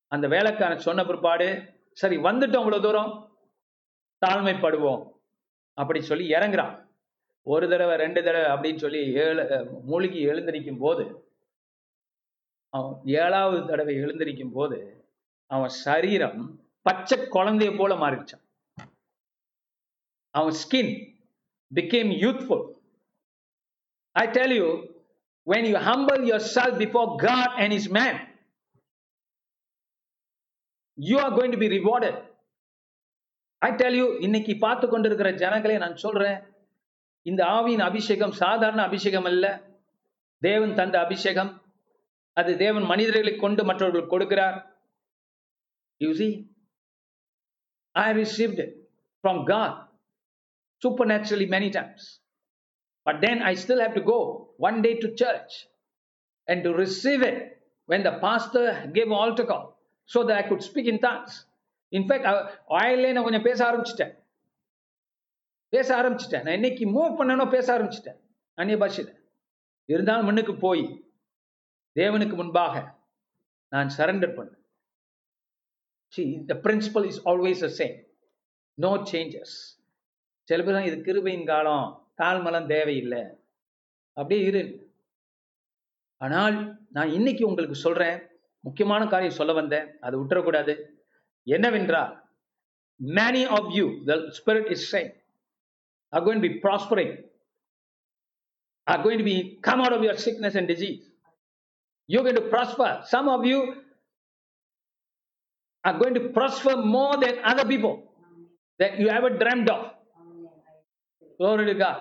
[SPEAKER 2] அந்த வேலைக்காரன் சொன்ன பிற்பாடு சரி வந்துட்டோம் அவ்வளவு தூரம். தாழ்மைப்படுவோம். அப்படி சொல்லி இறங்குறான். ஒரு தடவை ரெண்டு தடவை அப்படின்னு சொல்லி ஏழு மூழ்கி எழுந்திருக்கும் போது அவன் ஏழாவது தடவை எழுந்திருக்கும் போது அவன் சரீரம் பச்சை குழந்தைய போல மாறிடுச்சான் அவன் skin became youthful. I tell you when you humble yourself before God and His man, you are going to be rewarded. I tell you இன்னைக்கு பார்த்து கொண்டிருக்கிற ஜனங்களே நான் சொல்றேன் இந்த ஆவியின் அபிஷேகம் சாதாரண அபிஷேகம் அல்ல தேவன் தந்த அபிஷேகம் அது தேவன் மனிதர்களை கொண்டு மற்றவர்கள் கொடுக்கிறார் you see I received from God supernaturally many times but then I still have to go one day to church and to receive it when the pastor gave altar call so that I could speak in tongues. In fact, ஆயிலே நான் கொஞ்சம் பேச ஆரம்பிச்சிட்டேன் பேச ஆரம்பிச்சிட்டேன் நான் இன்னைக்கு move பண்ணனோ பேச ஆரம்பிச்சிட்டேன் அந்நிய பாஷையில் இருந்தாலும் மண்ணுக்கு போய் தேவனுக்கு முன்பாக நான் சரண்டர் பண்ணேன் see the principle is always a same no changes சில பேர் இது கிருபையின் காலம் தாழ்மலம் தேவையில்லை அப்படியே இரு ஆனால் நான் இன்னைக்கு உங்களுக்கு சொல்றேன் முக்கியமான காரியம் சொல்ல வந்தேன் அது விட்டுறக்கூடாது என்னவென்றால் many of you the spirit is saying are going to be prospering are going to be come out of your sickness you're going to prosper some of you are going to prosper more than other people that you ever dreamed of glory to god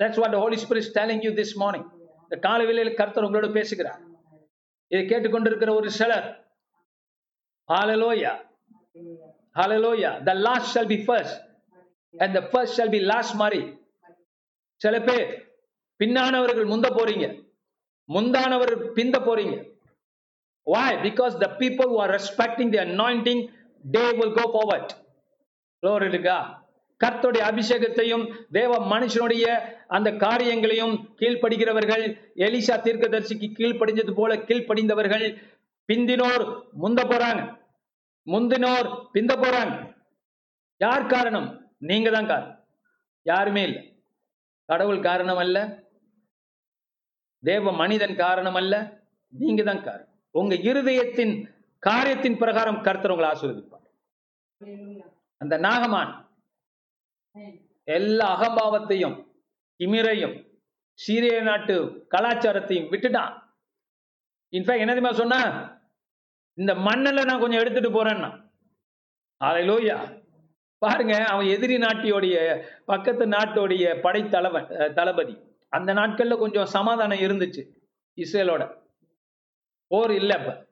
[SPEAKER 2] that's what the holy spirit is telling you this morning இந்த காலை வேளையில் கர்த்தர் உங்களோட பேசுகிறார் இதை கேட்டுக்கொண்டிருக்கிற ஒரு சிலர் ஹalleluya hallelujah the last shall be first and the first shall be last மாதிரி சில பேர் பின்னானவர்கள் முந்த போறீங்க முந்தானவர் பிந்த போறீங்க. Why? Because the people who are respecting the anointing they will go forward. Glory to god. கர்த்தருடைய அபிஷேகத்தையும் தேவ மனுஷனுடைய அந்த காரியங்களையும் கீழ்ப்படுகிறவர்கள் எலிசா தீர்க்கதரிசிக்கு கீழ்ப்படிஞ்சது போல கீழ்ப்படிந்தவர்கள் பிந்தினோர் முந்த போறாங்க. முந்தினோர் பிந்த போறாங்க. யார் காரணம்? நீங்க தான் காரணம். யாருமே இல்லை. கடவுள் காரணம் அல்ல. தேவ மனிதன் காரணம் அல்ல நீங்க தான் காரணம். உங்க இருதயத்தின் காரியத்தின் பிரகாரம் கர்த்தர் உங்களை ஆசீர்வதிப்பார். அந்த நாகமான் எல்லா அகம்பாவத்தையும் திமிரையும் சீரிய நாட்டு கலாச்சாரத்தையும் விட்டுட்டான். இன்ஃபேக்ட் என்ன சொன்ன? இந்த மண்ணில் நான் கொஞ்சம் எடுத்துட்டு போறேன்னா. அலையிலோயா பாருங்க அவன் எதிரி நாட்டியோடைய பக்கத்து நாட்டோடைய படை தளபதி. அந்த நாட்கள்ல கொஞ்சம் சமாதானம் இருந்துச்சு இஸ்ரேலோட. போர் இல்லை அப்ப.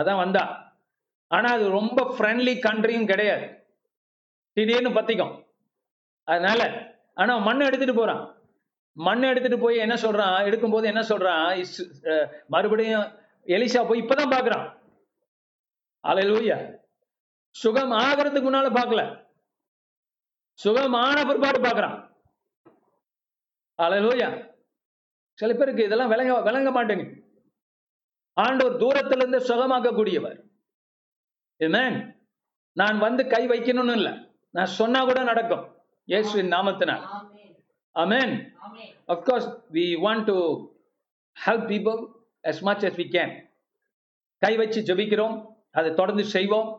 [SPEAKER 2] அதான் வந்தா. ஆனா அது ரொம்ப ஃப்ரெண்ட்லி கண்ட்ரியும் கிடையாது. திடீர்னு பத்திக்கும். அதனால ஆனா மண்ணை எடுத்துட்டு போறான். மண்ணை எடுத்துட்டு போய் என்ன சொல்றான்? எடுக்கும்போது என்ன சொல்றான்? இஸ்- மறுபடியும் எலிசா போய் இப்பதான் பாக்குறான். அலையிலூயா சுகம் ஆகிறதுக்கு முன்னால பாக்கல. சுகம் ஆன பிற்பாடு பாக்குறான். அலலூயா சில பேருக்கு இதெல்லாம் விளங்க விளங்க மாட்டேங்குது ஆண்டவர் தூரத்துல இருந்து சுகமாக்கக்கூடியவர். Amen. நான் வந்து கை வைக்கணும்னு இல்லை. நான் சொன்னா கூட நடக்கும். இயேசுவின் நாமத்தினால். Amen of course we want to help people as much much we can கை வச்சு ஜெபிக்கிறோம். அதை தொடர்ந்து செய்வோம்.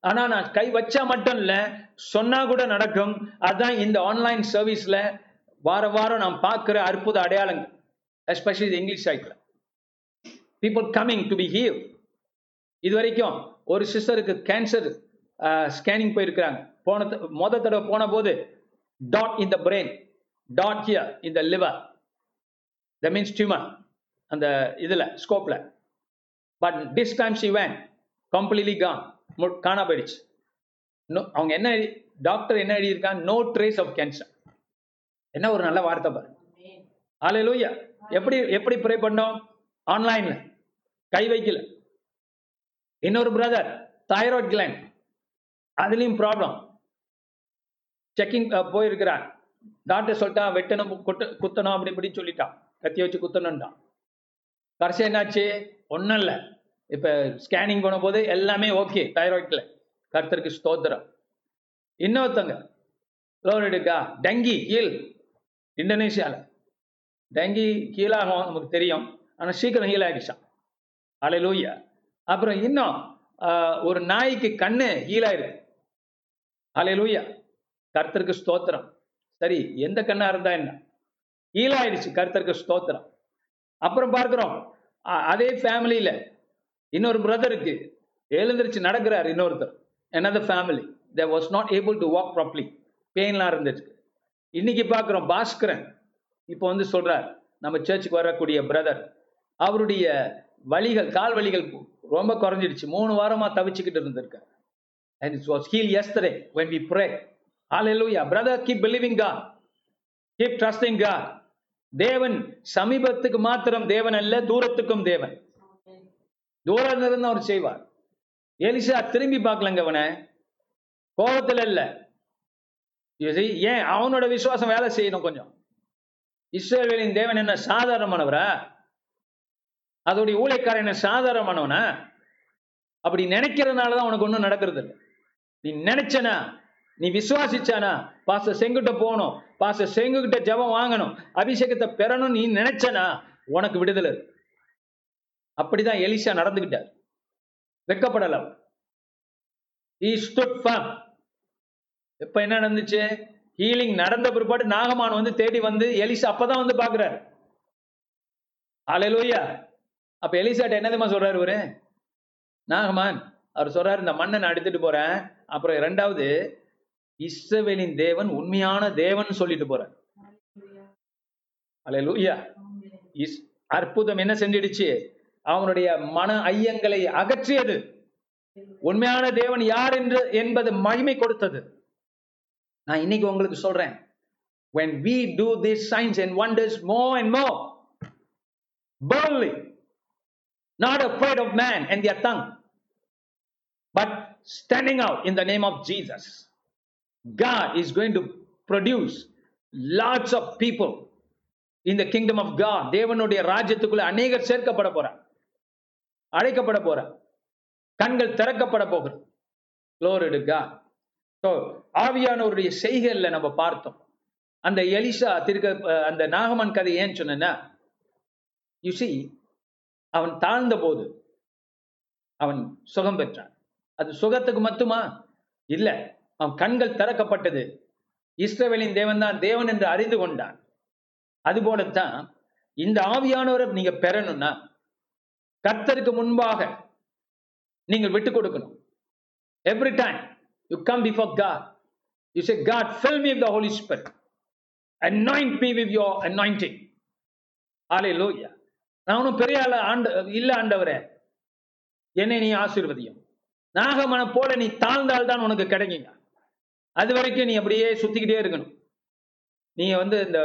[SPEAKER 2] ஆனா நான் கை வச்சா மட்டும் இல்ல சொன்னா கூட நடக்கும். அதான் இந்த ஆன்லைன் சர்வீஸ்ல வார வாரம் நாம் பார்க்கிற அற்புத அடையாளங்கள் எஸ்பெஷலி இங்கிலீஷ் சைட்ல பீப்புள் கம்மிங் டு பி ஹீவ் இது வரைக்கும் ஒரு சிஸ்டருக்கு கேன்சர் ஸ்கேனிங் போயிருக்கிறாங்க. போன மொதல் மொத தடவை போன போது dot in the brain dot here in the liver the means tumour அந்த இதில் ஸ்கோப்பில் but this time she went completely gone காணா போயிடுச்சு. அவங்க என்ன டாக்டர் என்ன எழுதியிருக்காங்க? நோ ட்ரேஸ் ஆஃப் கேன்சர் என்ன ஒரு நல்ல வார்த்தை பாரு. ஹalleluya எப்படி எப்படி ப்ரே பண்ணோம்? ஆன்லைன்ல கை வைக்கல. இன்னொரு பிரதர் தைராய்ட் கிளாண்ட் அதுலயும் ப்ராப்ளம் செக்கிங் போயிருக்கிறார். டாக்டர் சொல்லிட்டா வெட்டணும் குத்த குத்தணும் அப்படி இப்படி சொல்லிட்டான் கத்தி வச்சு குத்தணும்ட்டான். கடைசி என்னாச்சு? ஒன்றும் இல்லை. இப்போ ஸ்கேனிங் போன போது எல்லாமே ஓகே தைராய்டில் கர்த்தருக்கு ஸ்தோத்திரம். இன்னொருத்தங்க லோரிடுக்கா டெங்கி கீழ் இந்தோனேஷியாவில் டெங்கி கீழாகும் நமக்கு தெரியும். ஆனால் சீக்கிரம் ஹீல் ஆகிடுச்சான் அலையிலூயா அப்புறம் இன்னும் ஒரு நாய்க்கு கண்ணு ஹீலாயிருக்கு அலையிலூயா கர்த்தருக்கு ஸ்தோத்திரம். சரி எந்த கண்ணா இருந்தா என்ன? ஹீலாயிடுச்சு கர்த்தருக்கு ஸ்தோத்திரம். அப்புறம் பார்க்குறோம் அதே ஃபேமிலியில இன்னொரு பிரதருக்கு எழுந்திருச்சு நடக்கிறார் இன்னொருத்தர். என்னது family they was not able to walk properly பெயின்லாம் இருந்துச்சு. இன்னைக்கு பார்க்குறோம் பாஸ்கரன். இப்போ வந்து சொல்றார் நம்ம சர்ச்சுக்கு வரக்கூடிய பிரதர் அவருடைய வழிகள் கால் வலிகள் ரொம்ப குறைஞ்சிடுச்சு. மூணு வாரமா தவிச்சுக்கிட்டு இருந்திருக்கார். And it's was heal எஸ்தரே when we pray hallelujah. Brother keep believing god. Keep trusting god. தேவன் சமீபத்துக்கு மாத்திரம் தேவன் அல்ல தூரத்துக்கும் தேவன். தூரம் இருந்து அவர் செய்வார். எலிசா திரும்பி பார்க்கலங்க அவனை. கோபத்தில் இல்ல. ஏன்? அவனோட விசுவாசம் வேலை செய்யணும் கொஞ்சம். இஸ்ரேலின் தேவன் என்ன சாதாரணமானவரா? அதோடைய ஊழியக்காரன் என்ன சாதாரணமானவனா? அப்படி நினைக்கிறதுனால தான் உனக்கு ஒன்றும் நடக்கிறது இல்லை நீ நினைச்சனா? நீ விசுவாசிச்சானா? பாச செங்குட்ட போகணும். பாச செங்குகிட்ட ஜெபம் வாங்கணும். அபிஷேகத்தை பெறணும் நீ நினைச்சனா? உனக்கு விடுதலை. அப்படிதான் எலிசா நடந்துகிட்டார். வெக்கப்படல அவர். He stood firm. இப்ப என்ன நடந்துச்சு? ஹீலிங் நடந்த பிற்பாடு நாகமான் வந்து தேடி வந்து எலிசா அப்பதான் வந்து பாக்குறாரு அலையிலோயா அப்ப எலிசாட்ட என்னதுமா சொல்றாரு இவரு? நாகமான் அவர் சொல்றாரு இந்த மண்ணை நான் எடுத்துட்டு போறேன். அப்புறம் இரண்டாவது இஸ்ரவேலின் தேவன் உண்மையான தேவன் சொல்லிட்டு போறார். அலையலூயா இஸ் அற்புதம் என்ன செஞ்சிடுச்சு அவனுடைய மன ஐயங்களை அகற்றியது. உண்மையான தேவன் யார் என்று என்பது மகிமை கொடுத்தது. நான் இன்னைக்கு உங்களுக்கு சொல்றேன் when we do these signs and wonders more and more boldly not afraid of man and their tongue but standing out in the name of Jesus God is going to produce lots of people இந்த kingdom of God தேவனுடைய ராஜ்யத்துக்குள்ள அநேகர் சேர்க்கப்பட போறார் அழைக்கப்பட போறார் கண்கள் திறக்கப்பட போகிறது Glory to ஸோ ஆவியானவருடைய செய்கையில நம்ம பார்த்தோம். அந்த எலிசா திருக்க அந்த நாகமன் கதை ஏன் சொன்னா யூ அவன் தாழ்ந்த போது அவன் சுகம் பெற்றான். அது சுகத்துக்கு மட்டுமா? இல்ல அவன் கண்கள் திறக்கப்பட்டது. இஸ்ரவேலின் தேவன் தான் தேவன் என்று அறிந்து கொண்டான். அதுபோலத்தான் இந்த ஆவியானவரை நீங்க பெறணும்னா கர்த்தருக்கு முன்பாக நீங்கள் விட்டு கொடுக்கணும். Every time you come before God. You say, God fill me with the holy spirit. Anoint me with your anointing. Hallelujah நான் ஒன்றும் பெரிய ஆள் ஆண்டு இல்லை ஆண்டவரே. என்னை நீ ஆசீர்வதியும். நாகமன போல நீ தாழ்ந்தால் தான் உனக்கு கிடைக்குங்க. அது வரைக்கும் நீ அப்படியே சுத்திக்கிட்டே இருக்கணும். நீ வந்து இந்த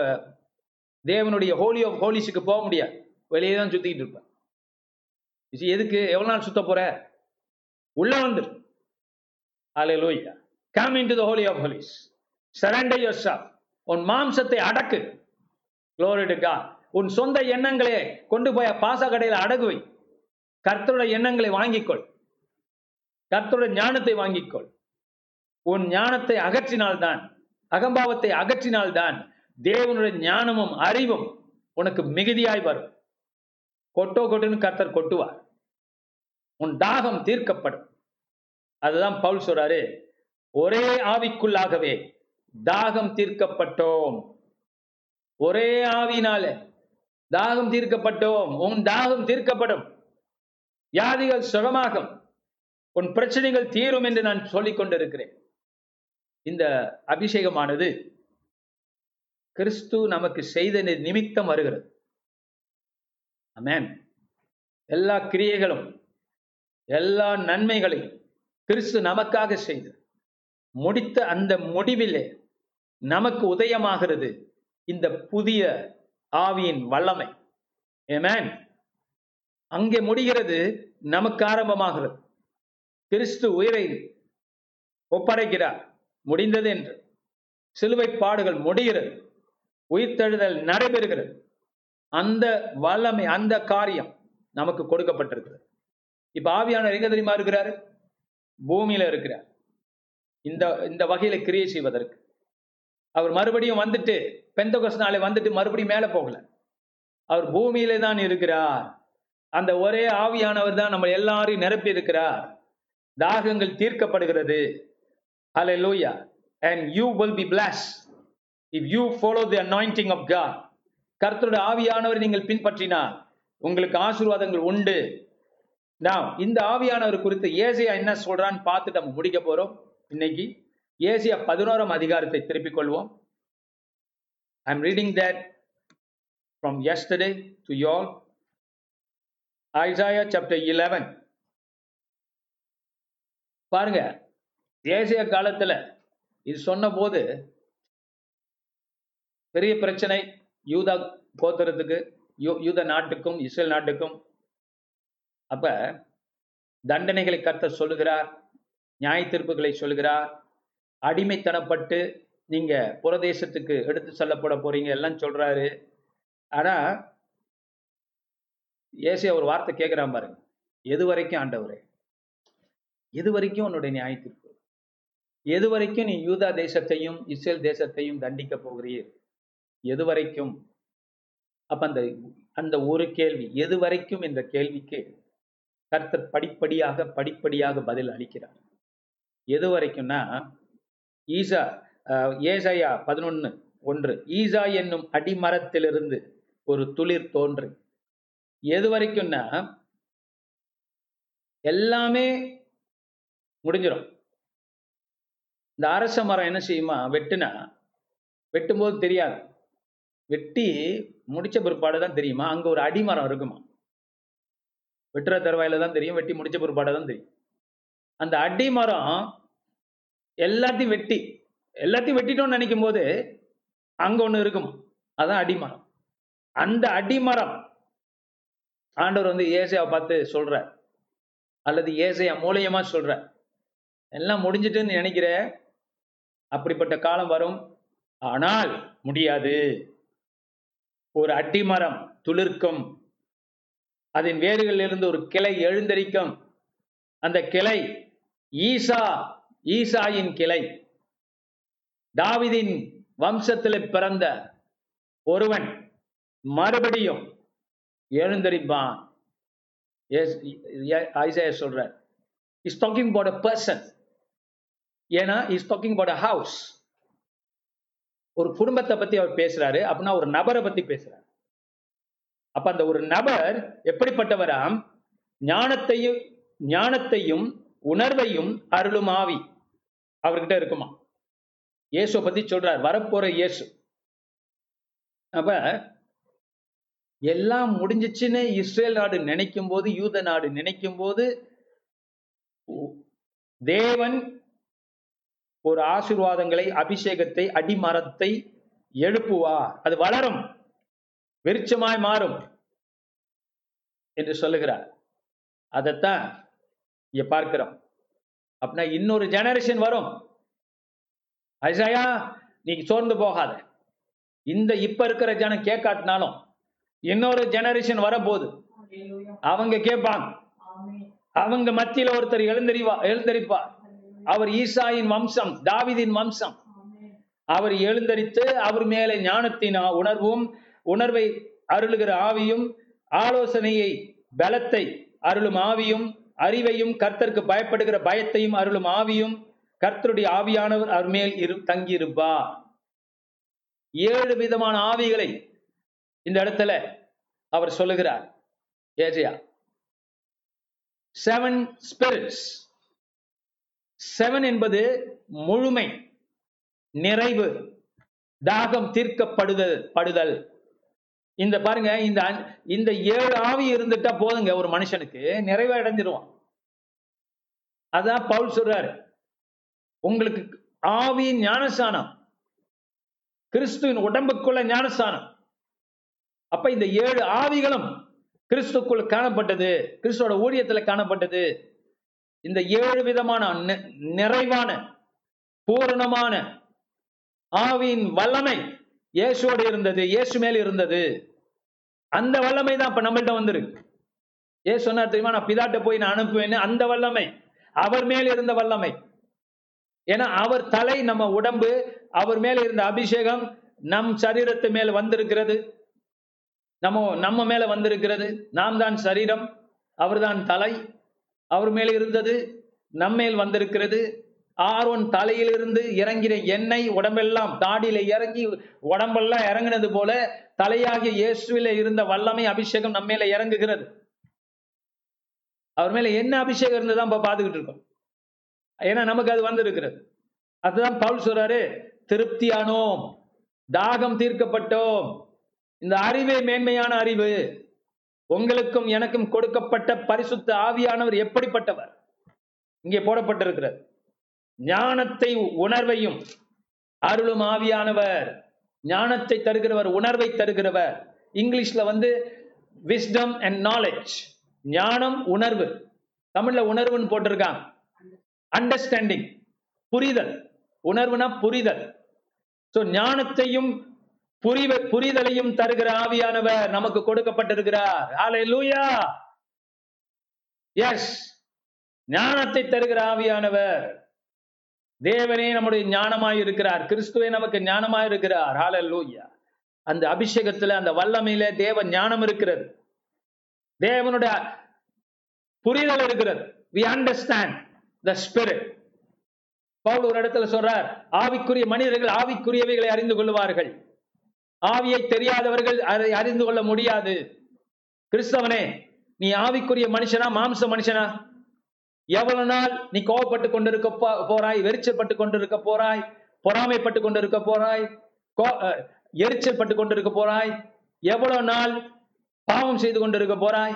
[SPEAKER 2] தேவனுடைய ஹோலி ஆஃப் ஹோலிஸுக்கு போக முடியாது. வெளியே தான் சுத்திக்கிட்டு இருப்ப. எதுக்கு? எவ்வளவு நாள் சுத்த போற? உள்ள வந்துரு hallelujah come into the holy of holies surrender your yourself. உன் மாம்சத்தை அடக்கு. Glory உன் சொந்த எண்ணங்களை கொண்டு போய் பாச கடையில் அடகு வை. கர்த்தருடைய எண்ணங்களை வாங்கிக்கொள். கர்த்தருடைய ஞானத்தை வாங்கிக்கொள். உன் ஞானத்தை அகற்றினால்தான் அகம்பாவத்தை அகற்றினால்தான் தேவனுடைய ஞானமும் அறிவும் உனக்கு மிகுதியாய் வரும். கொட்டோ கொட்டுன்னு கர்த்தர் கொட்டுவார். உன் தாகம் தீர்க்கப்படும். அதுதான் பவுல் சொல்றாரு ஒரே ஆவிக்குள்ளாகவே தாகம் தீர்க்கப்பட்டோம். ஒரே ஆவினால தாகம் தீர்க்கப்பட்டோம். உன் தாகம் தீர்க்கப்படும். வியாதிகள் சுகமாகும். உன் பிரச்சனைகள் தீரும் என்று நான் சொல்லிக் கொண்டிருக்கிறேன். இந்த அபிஷேகமானது கிறிஸ்து நமக்கு செய்த நிமித்தம் வருகிறது. அமேன் எல்லா கிரியைகளும் எல்லா நன்மைகளையும் கிறிஸ்து நமக்காக செய்து முடித்த அந்த முடிவிலே நமக்கு உதயமாகிறது இந்த புதிய ஆவியின் வல்லமை. ஏமேன் அங்கே முடிகிறது நமக்கு ஆரம்பமாகிறது. கிறிஸ்து உயிரை ஒப்படைக்கிறார். முடிந்தது என்று. சிலுவை பாடுகள் முடிகிறது. உயிர்த்தெழுதல் நடைபெறுகிறது. அந்த வல்லமை அந்த காரியம் நமக்கு கொடுக்கப்பட்டிருக்கிறது. இப்ப ஆவியானவர் எங்க தெரியுமா இருக்கிறாரு? பூமியில இருக்கிறார் இந்த இந்த வகையில கிரியை செய்வதற்கு. அவர் மறுபடியும் வந்துட்டு பெந்தகோஸ் நாளை வந்துட்டு மறுபடியும் மேல போகல. அவர் பூமியிலே தான் இருக்கிறார். அந்த ஒரே ஆவியானவர் தான் நம்ம எல்லாரையும் நிரப்பி இருக்கிறார். தாகங்கள் தீர்க்கப்படுகிறது. Hallelujah and you will be bless if you follow the anointing of God கர்த்தருடைய ஆவியானவர் நீங்கள் பின்பற்றினால் உங்களுக்கு ஆசீர்வாதங்கள் உண்டு. நாம் இந்த ஆவியானவர் குறித்து ஏசியா என்ன சொல்றான்னு பார்த்துட்டு நம்ம முடிக்க போறோம். இன்னைக்கு ஏசியா பதினோராம் அதிகாரத்தை திருப்பிக் கொள்வோம். I am reading that from yesterday to Joel Isaiah chapter eleven பாருங்க தேசிய காலத்துல இது சொன்ன போது பெரிய பிரச்சனை யூதா கோத்திரத்துக்கு யூ- யூத நாட்டுக்கும் இஸ்ரேல் நாட்டுக்கும் அப்ப தண்டனைகளை கர்த்தர் சொல்லுகிறார் நியாய தீர்ப்புகளை சொல்லுகிறார் அடிமைத்தனப்பட்டு நீங்க புறதேசத்துக்கு எடுத்து செல்லப்பட போறீங்க எல்லாம் சொல்றாரு. ஆனா ஏசியா ஒரு வார்த்தை கேட்கிறான் பாருங்க எது வரைக்கும் ஆண்டவரே? எது வரைக்கும் உன்னுடைய நியாயத்திற்கு எது வரைக்கும் நீ யூதா தேசத்தையும் இஸ்ரேல் தேசத்தையும் தண்டிக்க போகிறீர்? எது வரைக்கும்? அப்ப அந்த அந்த ஒரு கேள்வி எது வரைக்கும்? என்ற கேள்விக்கு கர்த்தர் படிப்படியாக படிப்படியாக பதில் அளிக்கிறார். எது வரைக்கும்னா ஈசா ஏசையா பதினொன்று பதினொன்னு ஒன்று ஈசா என்னும் அடிமரத்திலிருந்து ஒரு துளிர் தோன்று எது வரைக்கும்னா எல்லாமே முடிஞ்சிடும் இந்த அரச மரம் என்ன செய்யுமா? வெட்டுனா வெட்டும்போது தெரியாது. வெட்டி முடிச்ச பிற்பாடு தான் தெரியுமா? அங்க ஒரு அடிமரம் இருக்குமா? வெட்டுற தருவாயில தான் தெரியும் வெட்டி முடிச்ச பிற்பாடு தான் தெரியும். அந்த அடிமரம் எல்லாத்தையும் வெட்டி எல்லாத்தையும் வெட்டிட்டோம்னு நினைக்கும் போது அங்க ஒண்ணு இருக்குமா? அதான் அடிமரம் அந்த அடிமரம் ஆண்டவர் வந்து ஏசையாவை பார்த்து சொல்ற அல்லது ஏசையா மூலியமா சொல்ற எல்லாம் முடிஞ்சிட்டுன்னு நினைக்கிற அப்படிப்பட்ட காலம் வரும். ஆனால் முடியாது. ஒரு அட்டிமரம் துளிர்க்கும் அதன் வேர்களில் இருந்து ஒரு கிளை எழுந்தரிக்கும். அந்த கிளை ஈசா ஈசாயின் கிளை. தாவிதின் வம்சத்தில் பிறந்த ஒருவன் மறுபடியும் எழுந்தரிப்பான். ஐசாயா சொல்றார் இஸ் டாக்கிங் about பர்சன் ஏன்னா இஸ் டாக்கிங் about ஹவுஸ் ஒரு குடும்பத்தை பத்தி அவர் பேசுறாரு அப்படின்னா ஒரு நபரை பத்தி பேசுறாரு. அப்ப அந்த ஒரு நபர் எப்படிப்பட்டவராம்? ஞானத்தையும் ஞானத்தையும் உணர்வையும் அருளும் ஆவி அவர்கிட்ட இருக்குமா? இயேசுவை பத்தி சொல்றார். வரப்போற இயேசு. அப்ப எல்லாம் முடிஞ்சிச்சுன்னு இஸ்ரேல் நாடு நினைக்கும் போது யூத நாடு நினைக்கும் போது தேவன் ஒரு ஆசிர்வாதங்களை அபிஷேகத்தை அடிமரத்தை எழுப்புவார். அது வளரும். விருட்சமாய் மாறும் என்று சொல்லுகிறார். அதைத்தான் இங்க பார்க்கிறோம். அப்படின்னா இன்னொரு ஜெனரேஷன் வரும். ஐசாயா நீ சோர்ந்து போகாத. இந்த இப்ப இருக்கிற ஜனம் கேட்காட்டினாலும் இன்னொரு ஜெனரேஷன் வரப்போகுது. அவங்க கேட்பாங்க. அவங்க மத்தியில ஒருத்தர் எழுந்தறிவா எழுந்தரிப்பார். அவர் ஈசாயின் வம்சம் தாவிதின் வம்சம். அவர் எழுந்தரித்து அவர் மேலே ஞானத்தின் உணர்வும் உணர்வை அருளுகிற ஆவியும் ஆலோசனையை பலத்தை அருளும் ஆவியும் அறிவையும் கர்த்தருக்கு பயப்படுகிற பயத்தையும் அருளும் ஆவியும் கர்த்தருடைய ஆவியானவர் அருமேல் இரு தங்கியிருப்பா ஏழு விதமான ஆவிகளை இந்த இடத்துல அவர் சொல்லுகிறார். ஏஜயா. செவன் ஸ்பிரிட்ஸ் செவன் என்பது முழுமை நிறைவு தாகம் தீர்க்கப்படுதல் படுதல். இந்த பாருங்க இந்த இந்த ஏழு ஆவி இருந்துட்டா போதுங்க ஒரு மனுஷனுக்கு நிறைவு அடைஞ்சிருவான். அதான் பவுல் சொல்றாரு. உங்களுக்கு ஆவியின் ஞானசானம் கிறிஸ்துவின் உடம்புக்குள்ள ஞானசானம் அப்ப இந்த ஏழு ஆவிகளும் கிறிஸ்துக்குள் காணப்பட்டது கிறிஸ்துவோட ஊழியத்துல காணப்பட்டது. இந்த ஏழு விதமான நிறைவான பூரணமான ஆவியின் வல்லமை இயேசுவோடு இருந்தது இயேசு மேல் இருந்தது. அந்த வல்லமை தான் இப்ப நம்மள்ட்ட வந்திருக்கு. ஏ சொன்னார் தெரியுமா? நான் பிதாட்ட போய் நான் அனுப்புவேன்னு அந்த வல்லமை. அவர் மேல் இருந்த வல்லமை. ஏன்னா அவர் தலை நம்ம உடம்பு அவர் மேல இருந்த அபிஷேகம் நம் சரீரத்து மேல வந்திருக்கிறது. நம்ம நம்ம மேல வந்திருக்கிறது. நாம் தான் சரீரம். அவர்தான் தலை. அவர் மேல் இருந்தது நம்மேல் வந்திருக்கிறது. ஆர்வன் தலையிலிருந்து இறங்கின எண்ணெய் உடம்பெல்லாம் தாடியில இறங்கி உடம்பெல்லாம் இறங்கினது போல தலையாகிய இயேசுவில இருந்த வல்லமை அபிஷேகம் நம்ம மேல இறங்குகிறது. அவர் மேல என்ன அபிஷேகம் இருந்துதான் இப்ப பாத்துக்கிட்டு இருக்கோம். ஏன்னா நமக்கு அது வந்திருக்கிறது. அதுதான் பவுல் சொல்றாரு திருப்தியானோம் தாகம் தீர்க்கப்பட்டோம். இந்த அறிவே மேன்மையான அறிவு. உங்களுக்கும் எனக்கும் கொடுக்கப்பட்ட பரிசுத்த ஆவியானவர் எப்படிப்பட்டவர்? இங்கே போடப்பட்டிருக்கிறது. ஞானத்தை உணர்வையும் அருளும் ஆவியானவர். ஞானத்தை தருகிறவர் உணர்வை தருகிறவர். இங்கிலீஷ்ல வந்து விஸ்டம் அண்ட் நாலேஜ் ஞானம் உணர்வு. தமிழ்ல உணர்வுன்னு போட்டிருக்காங்க. அண்டர்ஸ்டாண்டிங் புரிதல். உணர்வுனா புரிதல். சோ ஞானத்தையும் புரிவ புரிதலையும் தருகிற ஆவியானவர் நமக்கு கொடுக்கப்பட்டிருக்கிறார். ஹalleluya எஸ் ஞானத்தை தருகிற ஆவியானவர். தேவனே நம்முடைய ஞானமாய் இருக்கிறார் கிறிஸ்துவே நமக்கு ஞானமாய் இருக்கிறார் லூயா அந்த அபிஷேகத்துல அந்த வல்லமையில தேவ ஞானம் இருக்கிறது. தேவனுடைய புரிதல் இருக்கிறது. We understand the spirit Paul ஒரு இடத்துல சொல்றார் ஆவிக்குரிய மனிதர்கள் ஆவிக்குரியவைகளை அறிந்து கொள்வார்கள் ஆவியை தெரியாதவர்கள் அதை அறிந்து கொள்ள முடியாது. கிறிஸ்தவனே நீ ஆவிக்குரிய மனுஷனா மாம்ச மனுஷனா? எவ்வளவு நாள் நீ கோவப்பட்டு கொண்டிருக்க போ- போறாய் வெறிச்சப்பட்டு கொண்டிருக்க போறாய் பொறாமைப்பட்டு கொண்டிருக்க போறாய் கோ- எரிச்சல் பட்டு கொண்டிருக்க போறாய் எவ்வளவு நாள் பாவம் செய்து கொண்டிருக்க போறாய்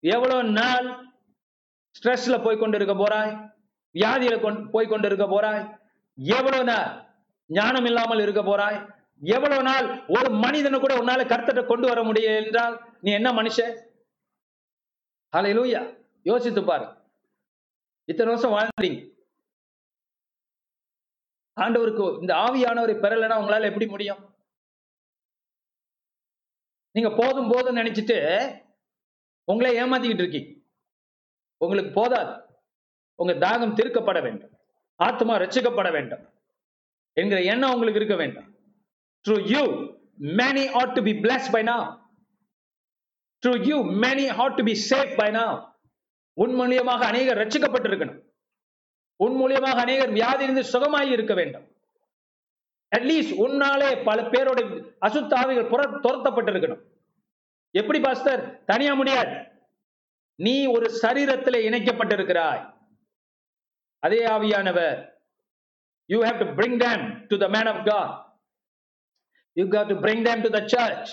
[SPEAKER 2] எவ்வளவு நாள் ஸ்ட்ரெஸ்ல போய் கொண்டிருக்க போறாய் வியாதியில கொண்டு போய் கொண்டிருக்க போறாய் எவ்வளவு நாள் ஞானம் இல்லாமல் இருக்க போறாய் எவ்வளவு நாள் ஒரு மனிதனை கூட உன்னால கர்த்தத்தை கொண்டு வர முடியும் என்றால் நீ என்ன மனுஷன் ஹalleluya. யோசித்து பாரு. இத்தனை வருஷம் வாழ்ந்தீங்க. ஆண்டவருக்கு இந்த ஆவியானவரை பெறலைன்னா உங்களால எப்படி முடியும்? நீங்க போதும் போதும் நினைச்சிட்டு உங்களை ஏமாத்திக்கிட்டு இருக்கீங்க. உங்களுக்கு போதாது. உங்க தாகம் திருக்கப்பட வேண்டும். ஆத்மா ரச்சிக்கப்பட வேண்டும். என்கிற எண்ணம் உங்களுக்கு இருக்க வேண்டும். Through you many ought to be blessed by now. Through you many ought to be saved by now. உன் மூலியமாக அநேகர் ரட்சிக்கப்பட்டிருக்கணும். உன் மூலியமாக அநேகர் வியாதியிலிருந்து சுகமாய் இருக்க வேண்டும். அட்லீஸ்ட் உன்னாலே பல பேரோட அசுத்தாவிகள் புற துரத்தப்பட்டிருக்கணும். எப்படி பாஸ்டர் தனியா முடியாது. நீ ஒரு சரீரத்தில் இணைக்கப்பட்டிருக்கிறாய். அதே ஆவியானவர். You have to bring them to the man of God you got to bring them to the church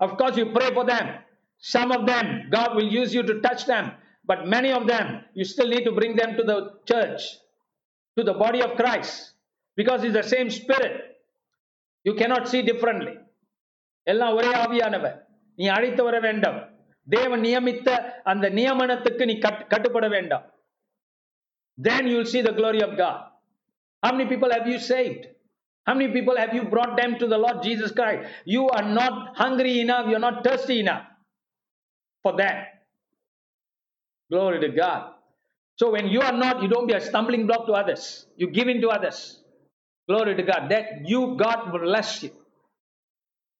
[SPEAKER 2] of you pray for them some of them God will use you to touch them but many of them you still need to bring them to the church to the body of christ because it's the same spirit you cannot see differently எல்லாம் ஒரே ஆவியானவர் நீ அழைத்து வர வேண்டும் தேவன் நியமித்த அந்த நியமனத்துக்கு நீ கட்- கட்டுப்பட வேண்டாம் then you will see the glory of god how many people have you saved how many people have you brought them to the lord jesus christ you are not hungry enough you're not thirsty enough for that Glory to god so when you are not you don't be a stumbling block to others you give in to others glory to god that you god will bless you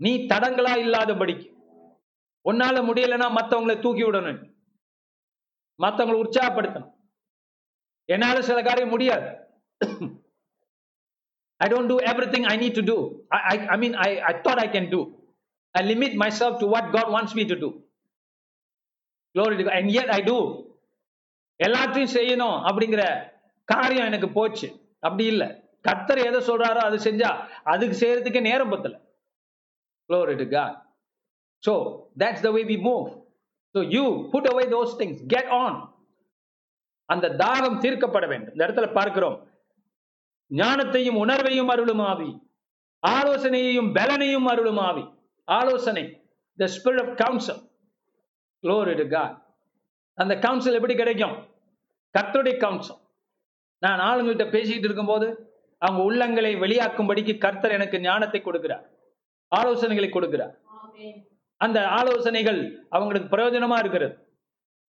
[SPEAKER 2] நீ தடங்களா இல்லாதபடிக்கு உன்னால முடியலன்னா மத்தவங்களை தூக்கி விடணும் மத்தவங்களை உற்சாகப்படுத்தணும் என்னால சில காரியம் முடியாது I don't do everything I need to do. I, I, I mean, I, I thought I can do. I limit myself to what God wants me to do. Glory and God. I do எல்லாத்தையும் செய்யணும் அப்படிங்கிற காரியம் எனக்கு போச்சு. அப்படி இல்லை. கத்தர் எதை சொல்றாரோ அது செஞ்சா அதுக்கு செய்யறதுக்கு நேரம் பத்தல. Glory to God. So that's the way we move. So you put away those things. Get அந்த தாகம் தீர்க்கப்பட வேண்டும். இந்த இடத்துல பார்க்கிறோம். ஞானத்தையும் உணர்வையும் அருளும் ஆவி ஆலோசனையையும் பலனையும் அருளும் ஆவி ஆலோசனை. The spirit of counsel God. அந்த கவுன்சில் எப்படி கிடைக்கும்? கர்த்தருடைய கவுன்சில் நான் ஆளுங்கள்கிட்ட பேசிக்கிட்டு இருக்கும்போது அவங்க உள்ளங்களை வெளியாக்கும்படிக்கு கர்த்தர் எனக்கு ஞானத்தை கொடுக்கிறார். ஆலோசனைகளை கொடுக்கிறார். அந்த ஆலோசனைகள் அவங்களுக்கு பிரயோஜனமா இருக்கிறது.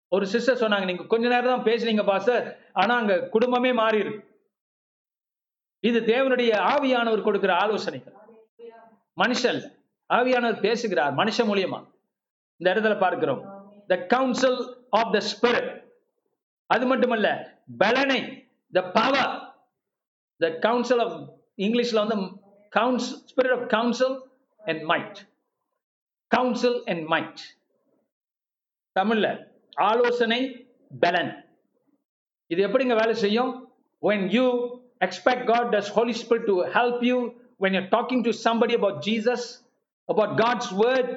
[SPEAKER 2] ஒரு சிஸ்டர் சொன்னாங்க நீங்க கொஞ்ச நேரம் தான் பேசுனீங்க பாஸ்டர். ஆனா அங்க குடும்பமே மாறி இருக்கு இது தேவனுடைய ஆவியானவர் கொடுக்கிற ஆலோசனைகள். மனுஷன் ஆவியானவர் பேசுகிறார் மனுஷ மூலியமா. இந்த இடத்துல பார்க்கிறோம். The counsel of the spirit அது மட்டுமல்ல பலனை the power the counsel of இங்கிலீஷ்ல வந்து counsel spirit of counsel and might counsel and might தமிழ்ல ஆலோசனை பலன். இது எப்படிங்க வேலை செய்யும்? When you expect god does holy spirit to help you? When you're talking to somebody about jesus about god's word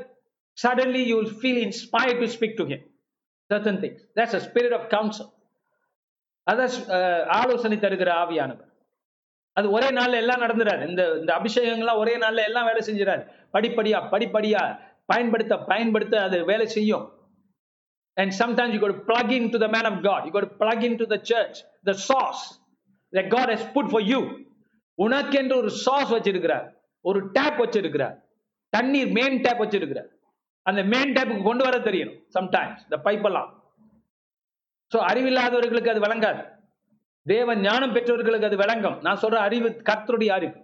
[SPEAKER 2] Suddenly you will feel inspired to speak to him. Certain things. That's a spirit of counsel. அதான் ஆலோசனை தருகிற ஆவியானவர் அது ஒரே நாள்ல எல்லாம் நடந்துறாரு இந்த இந்த அபிஷேகங்கள்லாம் ஒரே நாள்ல எல்லாம் வேலை செஞ்சுறாரு படிப்படியா படிப்படியா பயன்படுத்த பயன்படுத்த அது வேலை செய்யும் and sometimes you got plug into the man of God you got plug into the church the sauce the God has put for you உனக்கென்று ஒரு சாஸ் வச்சிருக்கிறார் ஒரு டேப் வச்சிருக்கிறார் தண்ணீர் மெயின் டேப் வச்சிருக்கிறார் அந்த மெயின் டைப்புக்கு கொண்டு வர தெரியணும் சம்டைம்ஸ் இந்த பைப்பெல்லாம் ஸோ அறிவில்லாதவர்களுக்கு அது விளங்காது. தேவ ஞானம் பெற்றவர்களுக்கு அது விளங்கும். நான் சொல்ற அறிவு கர்த்தருடைய அறிவு.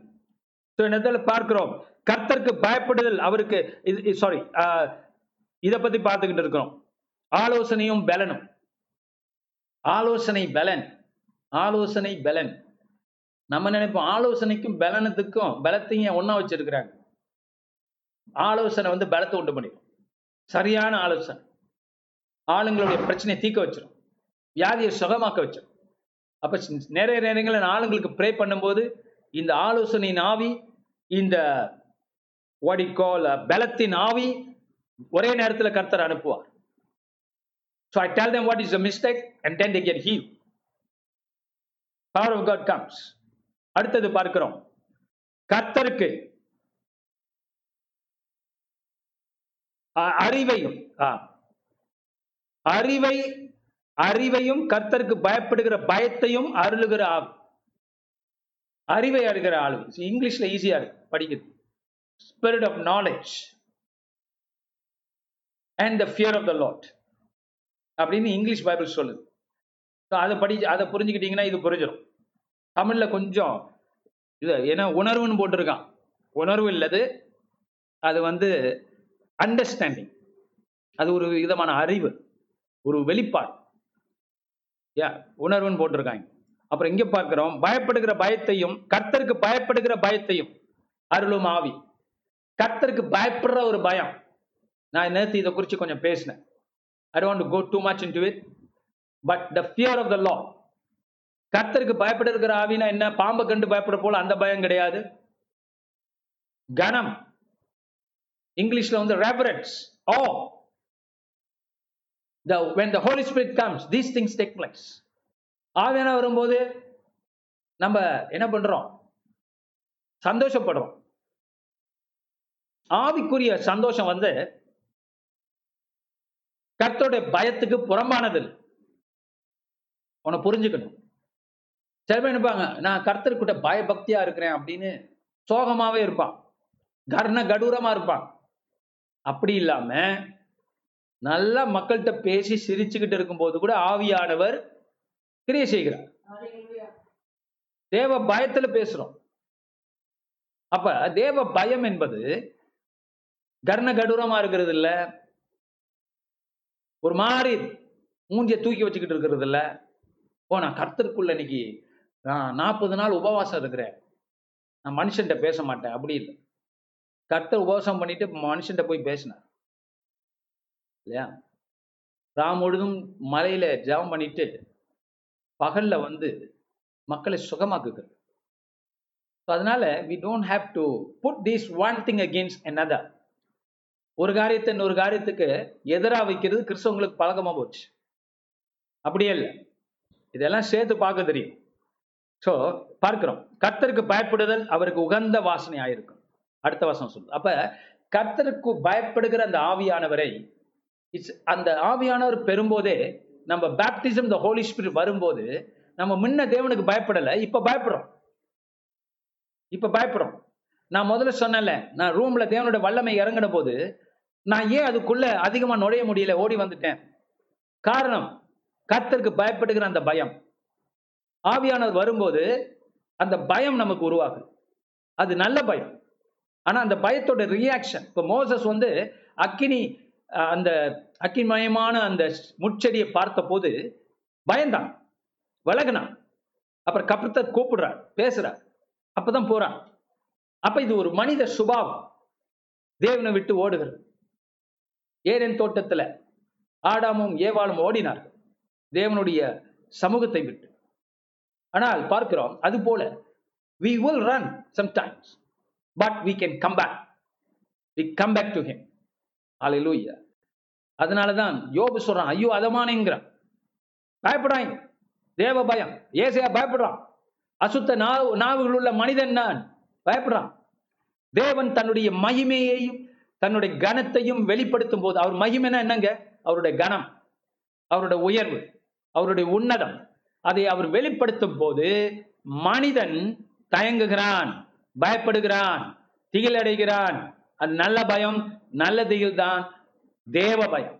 [SPEAKER 2] ஸோ இடத்துல பார்க்கிறோம். கர்த்தருக்கு பயப்படுதல் அவருக்கு இது சாரி இதை பத்தி பார்த்துக்கிட்டு இருக்கிறோம். ஆலோசனையும் பலனும். ஆலோசனை பலன். ஆலோசனை பலன். நம்ம நினைப்போம் ஆலோசனைக்கும் பலனத்துக்கும் பலத்தையும் ஒண்ணா வச்சிருக்கிறாங்க. ஆலோசனை வந்து பலத்தை உண்டு பண்ணிடும் சரியான ஆலோசனை. ஆளுங்களுடைய பிரச்சனையை தீர்க்க வச்சிடும் வியாதியை சுகமாக்க வச்சிடும் அப்ப சி- நிறைய நேரங்களில் நான் ஆளுங்களுக்கு ப்ரே பண்ணும்போது இந்த ஆலோசனையின் ஆவி இந்த what பலத்தின் ஆவி ஒரே நேரத்தில் கர்த்தர் அனுப்புவார். So I tell them what is a mistake and then get get power Power of God அடுத்தது பார்க்கிறோம். கர்த்தருக்கு அறிவையும் அறிவை அறிவையும் கர்த்தருக்கு பயப்படுகிற பயத்தையும் அருளுகிற ஆவி அறிவை அருகிற ஆளு. இங்கிலீஷ்ல ஈஸியா இருக்கு படிக்கிறது. Spirit of knowledge and the fear of the Lord அப்படின்னு இங்கிலீஷ் பைபிள் சொல்லுது. ஸோ அதை படி அதை புரிஞ்சுக்கிட்டீங்கன்னா இது புரிஞ்சிடும் தமிழ்ல கொஞ்சம் இது ஏன்னா உணர்வுன்னு போட்டிருக்கான். உணர்வு இல்லது அது வந்து அண்டர்ஸ்டாண்டிங் அது ஒரு விதமான அறிவு ஒரு வெளிப்பாடு. யா உணர்வுன்னு போட்டிருக்காங்க. அப்புறம் இங்க பார்க்கிறோம் பயப்படுகிற பயத்தையும் கர்த்தருக்கு பயப்படுகிற பயத்தையும் அருளும் ஆவி. கர்த்தருக்கு பயப்படுற ஒரு பயம். நான் நேற்று இதை குறித்து கொஞ்சம் பேசினேன். I don't go too much into it but the fear of the Lord கர்த்தருக்கு பயப்படுகிற ஆவினா என்ன? பாம்பை கண்டு பயப்பட போல அந்த பயம் கிடையாது. கணம் இங்கிலீஷ்ல வந்து reverence oh the when the holy spirit comes these things take place ஆவியான வரும்போது நம்ம என்ன பண்றோம்? சந்தோஷப்படுறோம். ஆவிக்குரிய சந்தோஷம் வந்து கர்த்தருடைய பயத்துக்கு புறம்பானது இல்லை. உன்னை புரிஞ்சுக்கணும். சில பேர் நினைப்பாங்க நான் கர்த்தர்கிட்ட பயபக்தியா இருக்கிறேன் அப்படின்னு சோகமாவே இருப்பான். கர்ண கடூரமா இருப்பான். அப்படி இல்லாம நல்லா மக்கள்கிட்ட பேசி சிரிச்சுக்கிட்டு இருக்கும்போது கூட ஆவியானவர் கிரியை செய்கிறார். தேவ பயத்துல பேசுறோம். அப்ப தேவ பயம் என்பது கர்ண கடூரமா இருக்கிறது இல்ல. ஒரு மாதிரி மூஞ்சிய தூக்கி வச்சுக்கிட்டு இருக்கிறது இல்ல. ஓ நான் கர்த்தருக்குள்ள இன்னைக்கு நான் நாற்பது நாள் உபவாசம் இருக்கிறேன். நான் மனுஷன்கிட்ட பேச மாட்டேன். அப்படி இல்லை. கர்த்தர் உபவாசம் பண்ணிட்டு மனுஷன்கிட்ட போய் பேசினார். இல்லையா? ராம் முழுதும் மலையில ஜெபம் பண்ணிட்டு பகல்ல வந்து மக்களை சுகமாக்குகிறது. அதனால we don't have to put this one thing against another. ஒரு காரியத்தை இன்னொரு காரியத்துக்கு எதிரா வைக்கிறது கிறிஸ்தவங்களுக்கு பழக்கமா போச்சு. அப்படியே இல்லை இதெல்லாம் சேர்த்து பார்க்க தெரியும். ஸோ பார்க்கிறோம். கர்த்தருக்கு பயப்படுதல் அவருக்கு உகந்த வாசனை ஆயிருக்கும் அடுத்த வசனம் சொல்லு அப்ப கர்த்தருக்கு பயப்படுகிற அந்த ஆவியானவரை இட்ஸ் அந்த ஆவியானவர் பெறும்போதே நம்ம பேப்டிசம் த ஹோலி ஸ்பிரிட் வரும்போது நம்ம முன்ன தேவனுக்கு பயப்படலை இப்ப பயப்படுறோம். இப்ப பயப்படுறோம். நான் முதல்ல சொன்னேன்ல நான் ரூம்ல தேவனோட வல்லமை இறங்கின போது நான் ஏன் அதுக்குள்ள அதிகமா நுழைய முடியல ஓடி வந்துட்டேன்? காரணம் கர்த்தருக்கு பயப்படுகிற அந்த பயம். ஆவியானவர் வரும்போது அந்த பயம் நமக்கு உருவாகுது. அது நல்ல பயம். ஆனா அந்த பயத்தோட ரியாக்ஷன் இப்ப மோசஸ் வந்து அக்கினி அந்த அக்கிமயமான அந்த முட்செடியை பார்த்த போது பயந்தான் விலகுனான். அப்புறம் கப்பத்தை கூப்பிடுறார் பேசுறார். அப்பதான் போறான். அப்ப இது ஒரு மனித சுபாவம். தேவனை விட்டு ஓடுகிறது. ஏரன் தோட்டத்துல ஆடாமும் ஏவாளும் ஓடினார்கள். தேவனுடைய சமூகத்தை விட்டு. ஆனால் பார்க்கிறோம் அது போல we will run sometimes but we can come back we come back to him hallelujah அதனால தான் யோபு சொல்றான் ஐயோ அதமானேங்கிறான். பயப்படாங்க தேவ பயம். ஏசையா பயப்படுறான். அசுத்த நாவு நாவுகள் உள்ள மனிதன் நான். பயப்படுறான். தேவன் தன்னுடைய மகிமையையும் தன்னுடைய கனத்தையும் வெளிப்படுத்தும் போது அவர் மகிமைனா என்னங்க? அவருடைய கனம். அவருடைய உயர்வு. அவருடைய உன்னதம். அதை அவர் வெளிப்படுத்தும் போது மனிதன் தயங்குகிறான். பயப்படுகிறான் திகில் அடைகிறான் அது நல்ல பயம் நல்ல திகில் தான் தேவ பயம்.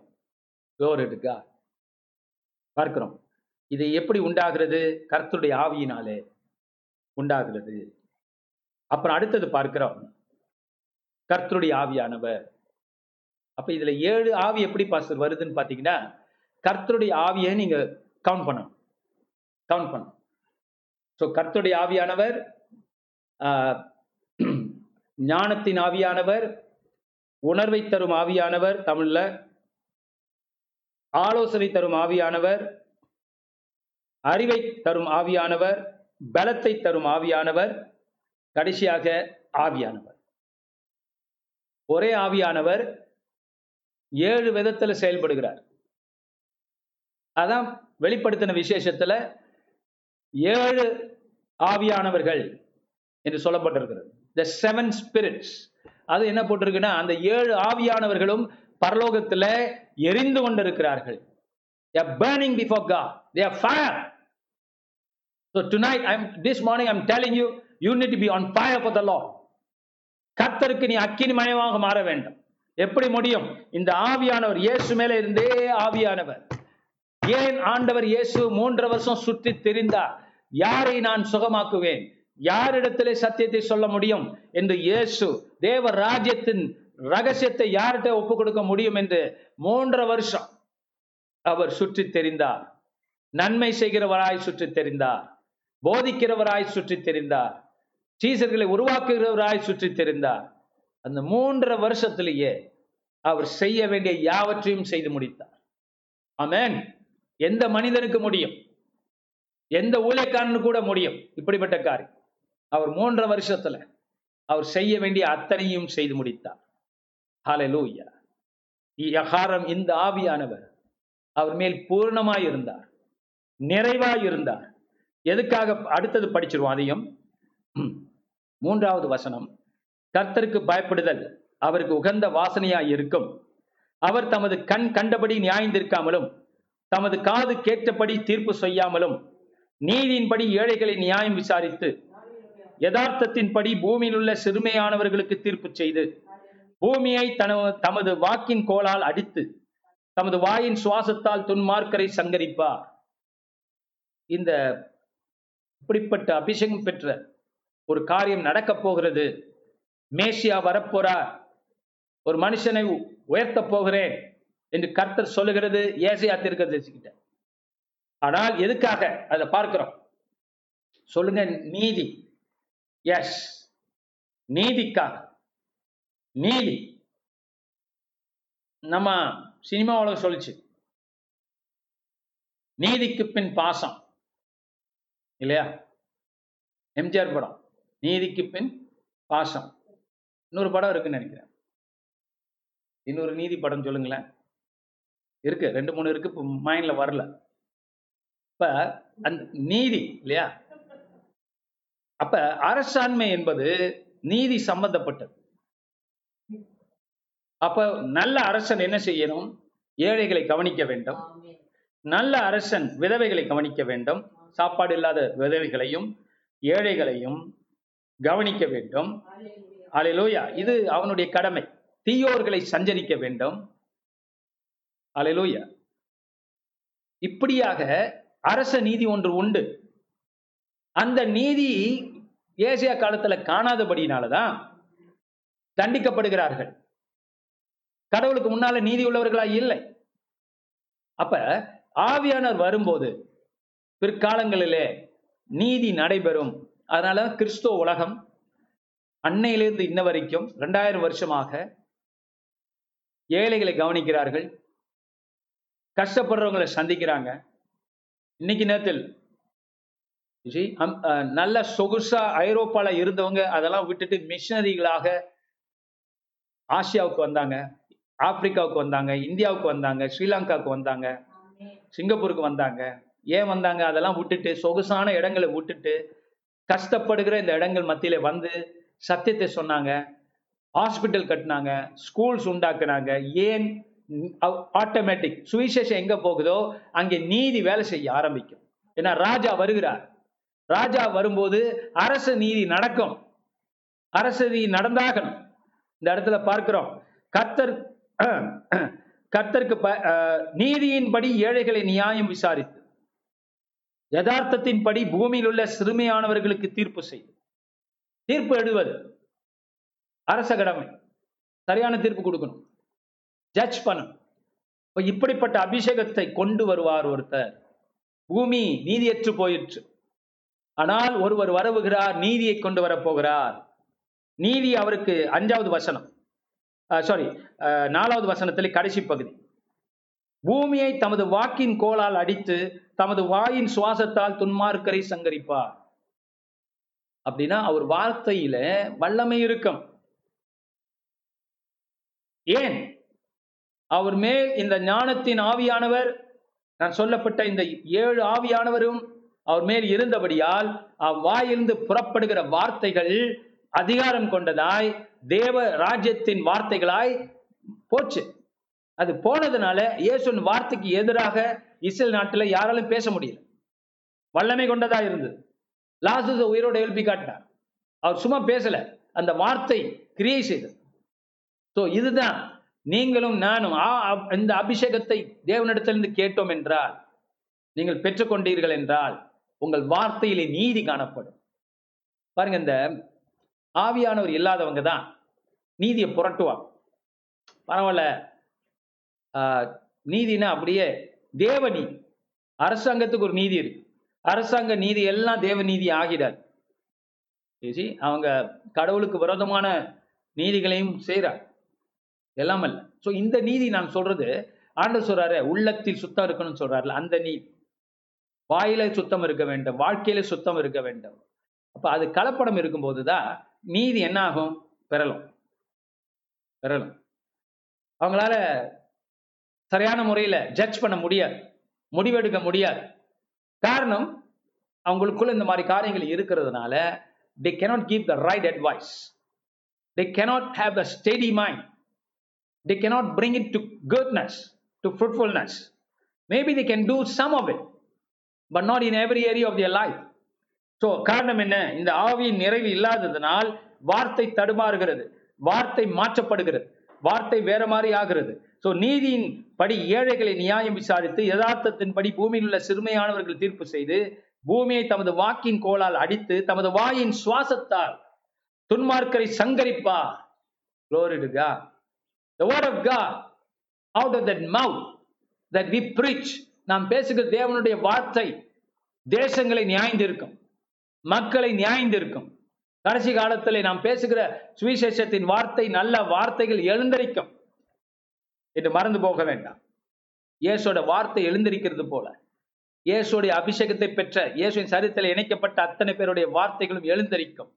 [SPEAKER 2] Glory பார்க்கிறோம். இது எப்படி உண்டாகிறது? கர்த்தருடைய ஆவியினாலே உண்டாகிறது. அப்புறம் அடுத்தது பார்க்கிறோம். கர்த்தருடைய ஆவியானவர். அப்ப இதுல ஏழு ஆவி எப்படி பாஸ்டர் வருதுன்னு பாத்தீங்கன்னா கர்த்தருடைய ஆவியை நீங்க கவுண்ட் பண்ணணும். கவுண்ட் பண்ணணும். ஸோ கர்த்தருடைய ஆவியானவர் ஞானத்தின் ஆவியானவர் உணர்வை தரும் ஆவியானவர் தமிழ்ல ஆலோசனை தரும் ஆவியானவர் அறிவை தரும் ஆவியானவர் பலத்தை தரும் ஆவியானவர் கடைசியாக ஆவியானவர். ஒரே ஆவியானவர் ஏழு விதத்துல செயல்படுகிறார். அதான் வெளிப்படுத்தின விசேஷத்துல ஏழு ஆவியானவர்கள் என்று சொல்லப்பட்டிருக்கிறது. த செவன் ஸ்பிரிட்ஸ் அது என்ன போட்டிருக்குன்னா அந்த ஏழு ஆவியானவர்களும் பரலோகத்துல எரிந்து கொண்டிருக்கிறார்கள். They are burning before god. They are fire. So tonight i'm this morning i'm telling you you need to be on fire for the lord. கத்தருக்கு நீ அக்கினி மயமாக மாற வேண்டும். எப்படி முடியும்? இந்த ஆவியானவர் இயேசு மேல இருந்தே ஆவியானவர். ஏன் ஆண்டவர் இயேசு மூன்று வருஷம் சுற்றி தெரிந்தார்? யாரை நான் சுகமாக்குவேன்? யாரிடத்திலே சத்தியத்தை சொல்ல முடியும் என்று இயேசு தேவ ராஜ்யத்தின் ரகசியத்தை யார்கிட்ட ஒப்பு கொடுக்க முடியும் என்று மூன்று வருஷம் அவர் சுற்றி தெரிந்தார். நன்மை செய்கிறவராய் சுற்றி தெரிந்தார். போதிக்கிறவராய் சுற்றி தெரிந்தார். சீசர்களை உருவாக்குகிறவராய் சுற்றி தெரிந்தார். அந்த மூன்றரை வருஷத்திலேயே அவர் செய்ய வேண்டிய யாவற்றையும் செய்து முடித்தார். ஆமேன். எந்த மனிதனுக்கு முடியும்? எந்த ஊழியக்காரனு கூட முடியும்? இப்படிப்பட்ட காரியம். அவர் மூன்றரை வருஷத்துல அவர் செய்ய வேண்டிய அத்தனையும் செய்து முடித்தார். ஹalleluya. யகாரம் இந்த ஆவியானவர் அவர் மேல் பூர்ணமாய் இருந்தார். நிறைவாய் இருந்தார். எதுக்காக அடுத்தது படிச்சிருவோம் அதையும் மூன்றாவது வசனம். கர்த்தருக்கு பயப்படுதல் அவருக்கு உகந்த வாசனையாய் இருக்கும். அவர் தமது கண் கண்டபடி நியாயந்திருக்காமலும் தமது காது கேட்டபடி தீர்ப்பு செய்யாமலும் நீதியின்படி ஏழைகளை நியாயம் விசாரித்து யதார்த்தத்தின்படி பூமியில் உள்ள சிறுமையானவர்களுக்கு தீர்ப்பு செய்து பூமியை தன தமது வாக்கின் கோலால் அடித்து தமது வாயின் சுவாசத்தால் துன்மார்க்கரை சங்கரிப்பார். இந்த இப்படிப்பட்ட அபிஷேகம் பெற்ற ஒரு காரியம் நடக்கப் போகிறது. மேசியா வரப்போறார் ஒரு மனுஷனை உயர்த்தப் போகிறேன் என்று கர்த்தர் சொல்லுகிறது. ஏசையா தீர்க்கதரிசிக்கிட்ட. ஆனால் எதுக்காக? அதை பார்க்கிறோம். சொல்லுங்க நீதி. எஸ் நீதிக்காக. நீதி. நம்ம சினிமா உலகம் சொல்லுச்சு. நீதிக்கு பின் பாசம். இல்லையா? எம்ஜிஆர் படம். நீதிக்கு பின் பாசம். இன்னொரு படம் இருக்குன்னு நினைக்கிறேன். இன்னொரு நீதி படம் சொல்லுங்களேன். இருக்கு. ரெண்டு மூணு இருக்கு. இப்போ மைண்ட்ல வரல. இப்ப அந்த நீதி இல்லையா? அப்ப அரசாண்மை என்பது நீதி சம்பந்தப்பட்டது. அப்ப நல்ல அரசன் என்ன செய்யணும்? ஏழைகளை கவனிக்க வேண்டும். நல்ல அரசன் விதவைகளை கவனிக்க வேண்டும். சாப்பாடு இல்லாத விதவைகளையும் ஏழைகளையும் கவனிக்க வேண்டும். அலையலோயா இது அவனுடைய கடமை. தீயோர்களை சஞ்சரிக்க வேண்டும். அலையலோயா இப்படியாக அரச நீதி ஒன்று உண்டு. அந்த நீதி ஏசியா காலத்துல காணாதபடியினாலதான் தண்டிக்கப்படுகிறார்கள். கடவுளுக்கு முன்னால நீதி உள்ளவர்களா? இல்லை. அப்ப ஆவியானவர் வரும்போது பிற்காலங்களிலே நீதி நடைபெறும். அதனால கிறிஸ்துவ உலகம் அன்னையிலிருந்து இன்ன வரைக்கும் ரெண்டாயிரம் வருஷமாக ஏழைகளை கவனிக்கிறார்கள். கஷ்டப்படுறவங்களை சந்திக்கிறாங்க. இன்னைக்கு நேரத்தில் அஹ், நல்ல சொகுசா ஐரோப்பால இருந்தவங்க அதெல்லாம் விட்டுட்டு மிஷனரிகளாக ஆசியாவுக்கு வந்தாங்க ஆப்பிரிக்காவுக்கு வந்தாங்க இந்தியாவுக்கு வந்தாங்க ஸ்ரீலங்காவுக்கு வந்தாங்க சிங்கப்பூருக்கு வந்தாங்க. ஏன் வந்தாங்க? அதெல்லாம் விட்டுட்டு சொகுசான இடங்களை விட்டுட்டு கஷ்டப்படுகிற இந்த இடங்கள் மத்தியில வந்து சத்தியத்தை சொன்னாங்க ஹாஸ்பிட்டல் கட்டினாங்க ஸ்கூல்ஸ் உண்டாக்குனாங்க. ஏன் ஆட்டோமேட்டிக் சுவிசேஷம் எங்க போகுதோ அங்கே நீதி வேலை செய்ய ஆரம்பிக்கும். ஏன்னா ராஜா வருகிறார். ராஜா வரும்போது அரச நீதி நடக்கும். அரசதி நடந்தாகணும். இந்த இடத்துல பார்க்கிறோம். கர்த்தர் கர்த்தருக்கு ப- நீதியின்படி ஏழைகளை நியாயம் விசாரித்து யதார்த்தத்தின்படி பூமியில் உள்ள சிறுமையானவர்களுக்கு தீர்ப்பு செய்து தீர்ப்பு எழுவது அரச கடமை. சரியான தீர்ப்பு கொடுக்கணும். ஜட்ஜ் பண்ணணும். இப்படிப்பட்ட அபிஷேகத்தை கொண்டு வருவார் ஒருத்தர். பூமி நீதியற்று போயிற்று. ஆனால் ஒருவர் வரவுகிறார் நீதியை கொண்டு வரப்போகிறார் நீதி அவருக்கு அஞ்சாவது வசனம். சாரி நாலாவது வசனத்தில் கடைசி பகுதி. பூமியை தமது வாக்கின் கோலால் அடித்து தமது வாயின் சுவாசத்தால் துன்மார்க்கரை சங்கரிப்பார். அப்படின்னா அவர் வார்த்தையில வல்லமை இருக்கும். ஏன்? அவர் மேல் இந்த ஞானத்தின் ஆவியானவர் நான் சொல்லப்பட்ட இந்த ஏழு ஆவியானவரும் அவர் மேல் இருந்தபடியால் அவ்வாயிலிருந்து புறப்படுகிற வார்த்தைகள் அதிகாரம் கொண்டதாய் தேவ ராஜ்யத்தின் வார்த்தைகளாய் போச்சு. அது போனதுனால இயேசுன் வார்த்தைக்கு எதிராக இஸ்ரேல் நாட்டில் யாராலும் பேச முடியல. வல்லமை கொண்டதா இருந்தது. லாசஸ் உயிரோட எழுப்பி காட்டினார். அவர் சும்மா பேசல. அந்த வார்த்தை கிரியை செய்தது. ஸோ இதுதான். நீங்களும் நானும் ஆ, அப்- இந்த அபிஷேகத்தை தேவனிடத்திலிருந்து கேட்டோம் என்றால் நீங்கள் பெற்றுக்கொண்டீர்கள் என்றால் உங்கள் வார்த்தையிலே நீதி காணப்படும். பாருங்க இந்த ஆவியானவர் இல்லாதவங்க தான் நீதியை புரட்டுவாங்க பரவாயில்ல. ஆஹ், நீதினா அப்படியே தேவ நீதி அரசாங்கத்துக்கு ஒரு நீதி இருக்கு. அரசாங்க நீதி எல்லாம் தேவ நீதி ஆகிடாது. You அவங்க கடவுளுக்கு விரோதமான நீதிகளையும் செய்கிறார் எல்லாம் அல்ல. சோ இந்த நீதி நான் சொல்றது ஆண்டு சொல்றாரு உள்ளத்தில் சுத்தம் இருக்கணும்னு சொல்றாருல அந்த நீதி. வாயில சுத்தம் இருக்க வேண்டும் வாழ்க்கையில சுத்தம் இருக்க வேண்டும். அப்ப அது கலப்படம் இருக்கும்போது தான் நீதி என்ன ஆகும் பெறலும் பெறலும் அவங்களால சரியான முறையில ஜட்ஜ் பண்ண முடியாது. முடிவெடுக்க முடியாது. காரணம் அவங்களுக்குள்ள இந்த மாதிரி காரியங்கள் இருக்கிறதுனால they cannot give the right advice they cannot have the steady mind they cannot bring it to goodness to fruitfulness maybe they can do some of it but not in every area of their life so காரணம் என்ன? இந்த ஆவியின் நிறைவு இல்லாததனால் வார்த்தை தடுமாறுகிறது. வார்த்தை மாற்றப்படுகிறது. வார்த்தை வேற மாதிரி ஆகிறது. சோ நீதியின் படி ஏழைகளை நியாயம் விசாரித்து யதார்த்தத்தின்படி பூமியில் உள்ள சிறுமையானவர்கள் தீர்ப்பு செய்து பூமியை தமது வாக்கின் கோலால் அடித்து தமது வாயின் சுவாசத்தால் துன்மார்க்கரை சங்கரிப்பார். Glory to God. The word of God out of that mouth that we preach நாம் பேசுகிற தேவனுடைய வார்த்தை தேசங்களை நியாய்ந்திருக்கும் மக்களை நியாய்ந்திருக்கும். கடைசி காலத்தில் நாம் பேசுகிற சுவிசேஷத்தின் வார்த்தை நல்ல வார்த்தைகள் எழுந்தரிக்கும். என்று மறந்து போக வேண்டாம். இயேசோட வார்த்தை எழுந்திருக்கிறது போல. இயேசுடைய அபிஷேகத்தை பெற்ற இயேசுவின் சரித்தில் இணைக்கப்பட்ட அத்தனை பேருடைய வார்த்தைகளும் எழுந்தரிக்கும்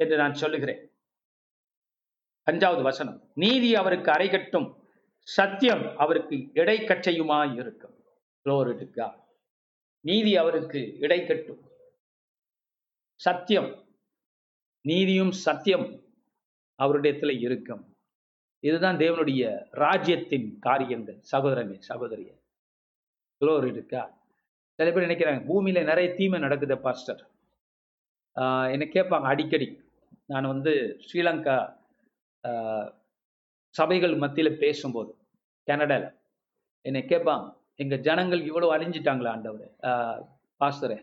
[SPEAKER 2] என்று நான் சொல்லுகிறேன். அஞ்சாவது வசனம் நீதி அவருக்கு அரைகட்டும் சத்தியம் அவருக்கு இடைக்கச்சையுமாய் இருக்கும். குளோரிடுக்கா நீதி அவருக்கு இடைக்கட்டும் சத்தியம் நீதியும் சத்தியம் அவருடையத்தில் இருக்கும். இதுதான் தேவனுடைய ராஜ்யத்தின் காரியங்கள். சகோதரனே சகோதரிய. குளோர் இருக்கா சில பேர் நினைக்கிறாங்க பூமியில நிறைய தீமை நடக்குது பாஸ்டர் என்னை கேட்பாங்க அடிக்கடி. நான் வந்து ஸ்ரீலங்கா சபைகள் மத்தியில பேசும்போது கனடாவில் என்னை கேட்பாங்க எங்க ஜனங்கள் இவ்வளவு அழிஞ்சிட்டாங்களா ஆண்டவர்? பாஸ்தரே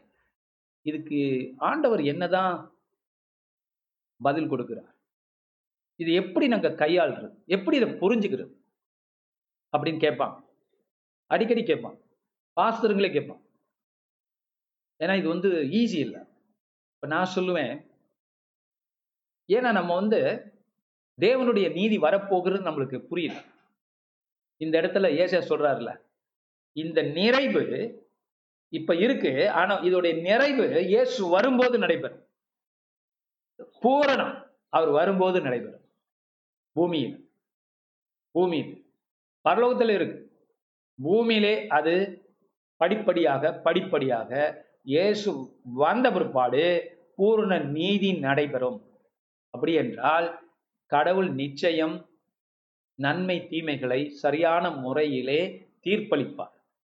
[SPEAKER 2] இதுக்கு ஆண்டவர் என்னதான் பதில் கொடுக்கிறார்? இது எப்படி நாங்க கையாளுறது? எப்படி இதை புரிஞ்சுக்கிறது? அப்படின்னு கேட்பான் அடிக்கடி கேட்பான் பாஸ்தருங்களே கேட்பான் ஏன்னா இது வந்து ஈஸி இல்லை. இப்ப நான் சொல்லுவேன் ஏன்னா நம்ம வந்து தேவனுடைய நீதி வரப்போகிறது நம்மளுக்கு புரியுது இந்த இடத்துல ஏசா சொல்றாருல இந்த நிறைவு இப்ப இருக்கு ஆனா இதோடைய நிறைவு இயேசு வரும்போது நடைபெறும். பூரணம் அவர் வரும்போது நடைபெறும். பூமியில் பூமியில். பரலோகத்தில் இருக்கு. பூமியிலே அது படிப்படியாக படிப்படியாக இயேசு வந்த பிற்பாடு பூரண நீதி நடைபெறும். அப்படி என்றால் கடவுள் நிச்சயம் நன்மை தீமைகளை சரியான முறையிலே தீர்ப்பளிப்பார்.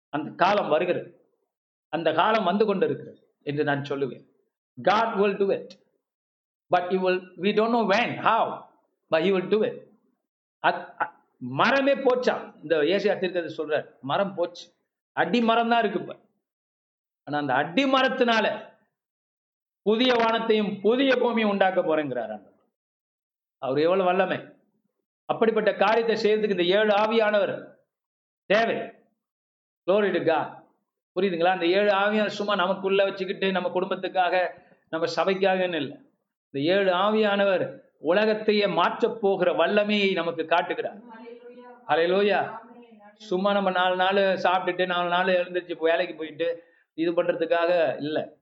[SPEAKER 2] அந்த காலம் வருகிறது. அந்த காலம் வந்து கொண்டிருக்கிறது என்று நான் சொல்லுவேன். God will do it but you will we don't know when how but you will do it அத்- அ- மரமே போச்சா? இந்த ஏசியா தீர்க்கதரிசி சொல்றார் மரம் போச்சு. அடி மரம் தான் இருக்கு இப்ப. ஆனா அந்த அடி மரத்தினால புதிய வானத்தையும் புதிய பூமியும் உண்டாக்க போறேங்கிறார் அவர் எவ்வளவு வல்லமை. அப்படிப்பட்ட காரியத்தை செய்யறதுக்கு இந்த ஏழு ஆவியானவர் தேவை. God. புரியுதுங்களா? அந்த ஏழு ஆவியானவர் சும்மா நமக்குள்ள வச்சுக்கிட்டு நம்ம குடும்பத்துக்காக நம்ம சபைக்காகன்னு இல்லை இந்த ஏழு ஆவியானவர் உலகத்தையே மாற்றப் போகிற வல்லமையை நமக்கு காட்டுகிறார். அலையிலோயா சும்மா நம்ம நாலு நாள் சாப்பிட்டுட்டு நாலு நாள் எழுந்திருச்சு வேலைக்கு போயிட்டு இது பண்றதுக்காக இல்ல.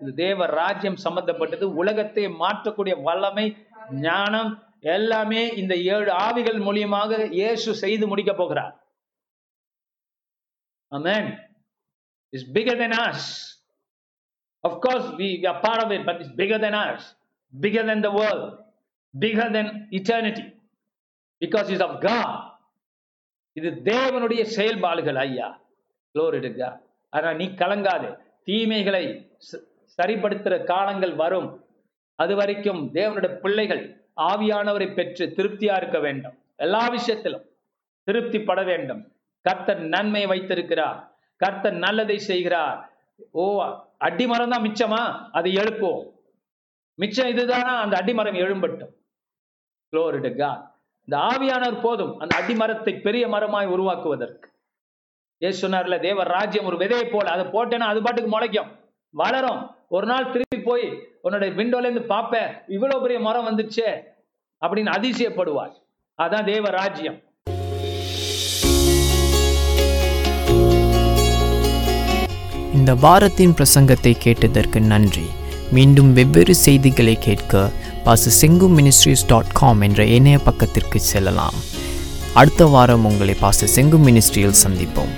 [SPEAKER 2] இது தேவ ராஜ்யம் சம்பந்தப்பட்டது. உலகத்தை மாற்றக்கூடிய வல்லமை ஞானம் எல்லாமே இந்த ஏழு ஆவிகள் மூலியமாக இயேசு செய்து முடிக்க போகிறார் amen is bigger than us of course we, we are part of it but it's bigger than us bigger than the world bigger than eternity because it's of இது தேவனுடைய செயல்பாடுகள் ஐயா குளோரிடுங்க ஆனா நீ கலங்காது தீமைகளை சரிப்படுத்துற காலங்கள் வரும் அது வரைக்கும் தேவனுடைய பிள்ளைகள் ஆவியானவரை பெற்று திருப்தியா இருக்க வேண்டும். எல்லா விஷயத்திலும் திருப்தி பட வேண்டும். கர்த்தர் நன்மை வைத்திருக்கிறார். கர்த்தர் நல்லதை செய்கிறார். ஓ அடிமரம் தான் மிச்சமா? அதை எழுப்புவோம். மிச்சம் இதுதானா? அந்த அடிமரம் எழும்பட்டும். இந்த ஆவியானவர் போதும். அந்த அடிமரத்தை பெரிய மரமாய் உருவாக்குவதற்கு. ஏ சொன்னார்ல தேவ ராஜ்யம் ஒரு விதையை போல. அதை போட்டேன்னா அது பாட்டுக்கு முளைக்கும். வளரும். ஒரு நாள் திருப்பி போய் உன்னோட விண்டோலேருந்து பார்ப்பேன் இவ்வளோ பெரிய மரம் வந்துச்சே அப்படின்னு அதிசயப்படுவார் அதான் தேவ ராஜ்யம்.
[SPEAKER 1] இந்த வாரத்தின் பிரசங்கத்தை கேட்டதற்கு நன்றி. மீண்டும் வெவ்வேறு செய்திகளை கேட்க பாச செங்கு மினிஸ்ட்ரிஸ் டாட் காம் என்ற இணைய பக்கத்திற்கு செல்லலாம். அடுத்த வாரம் உங்களை பாச செங்கு மினிஸ்ட்ரியில் சந்திப்போம்.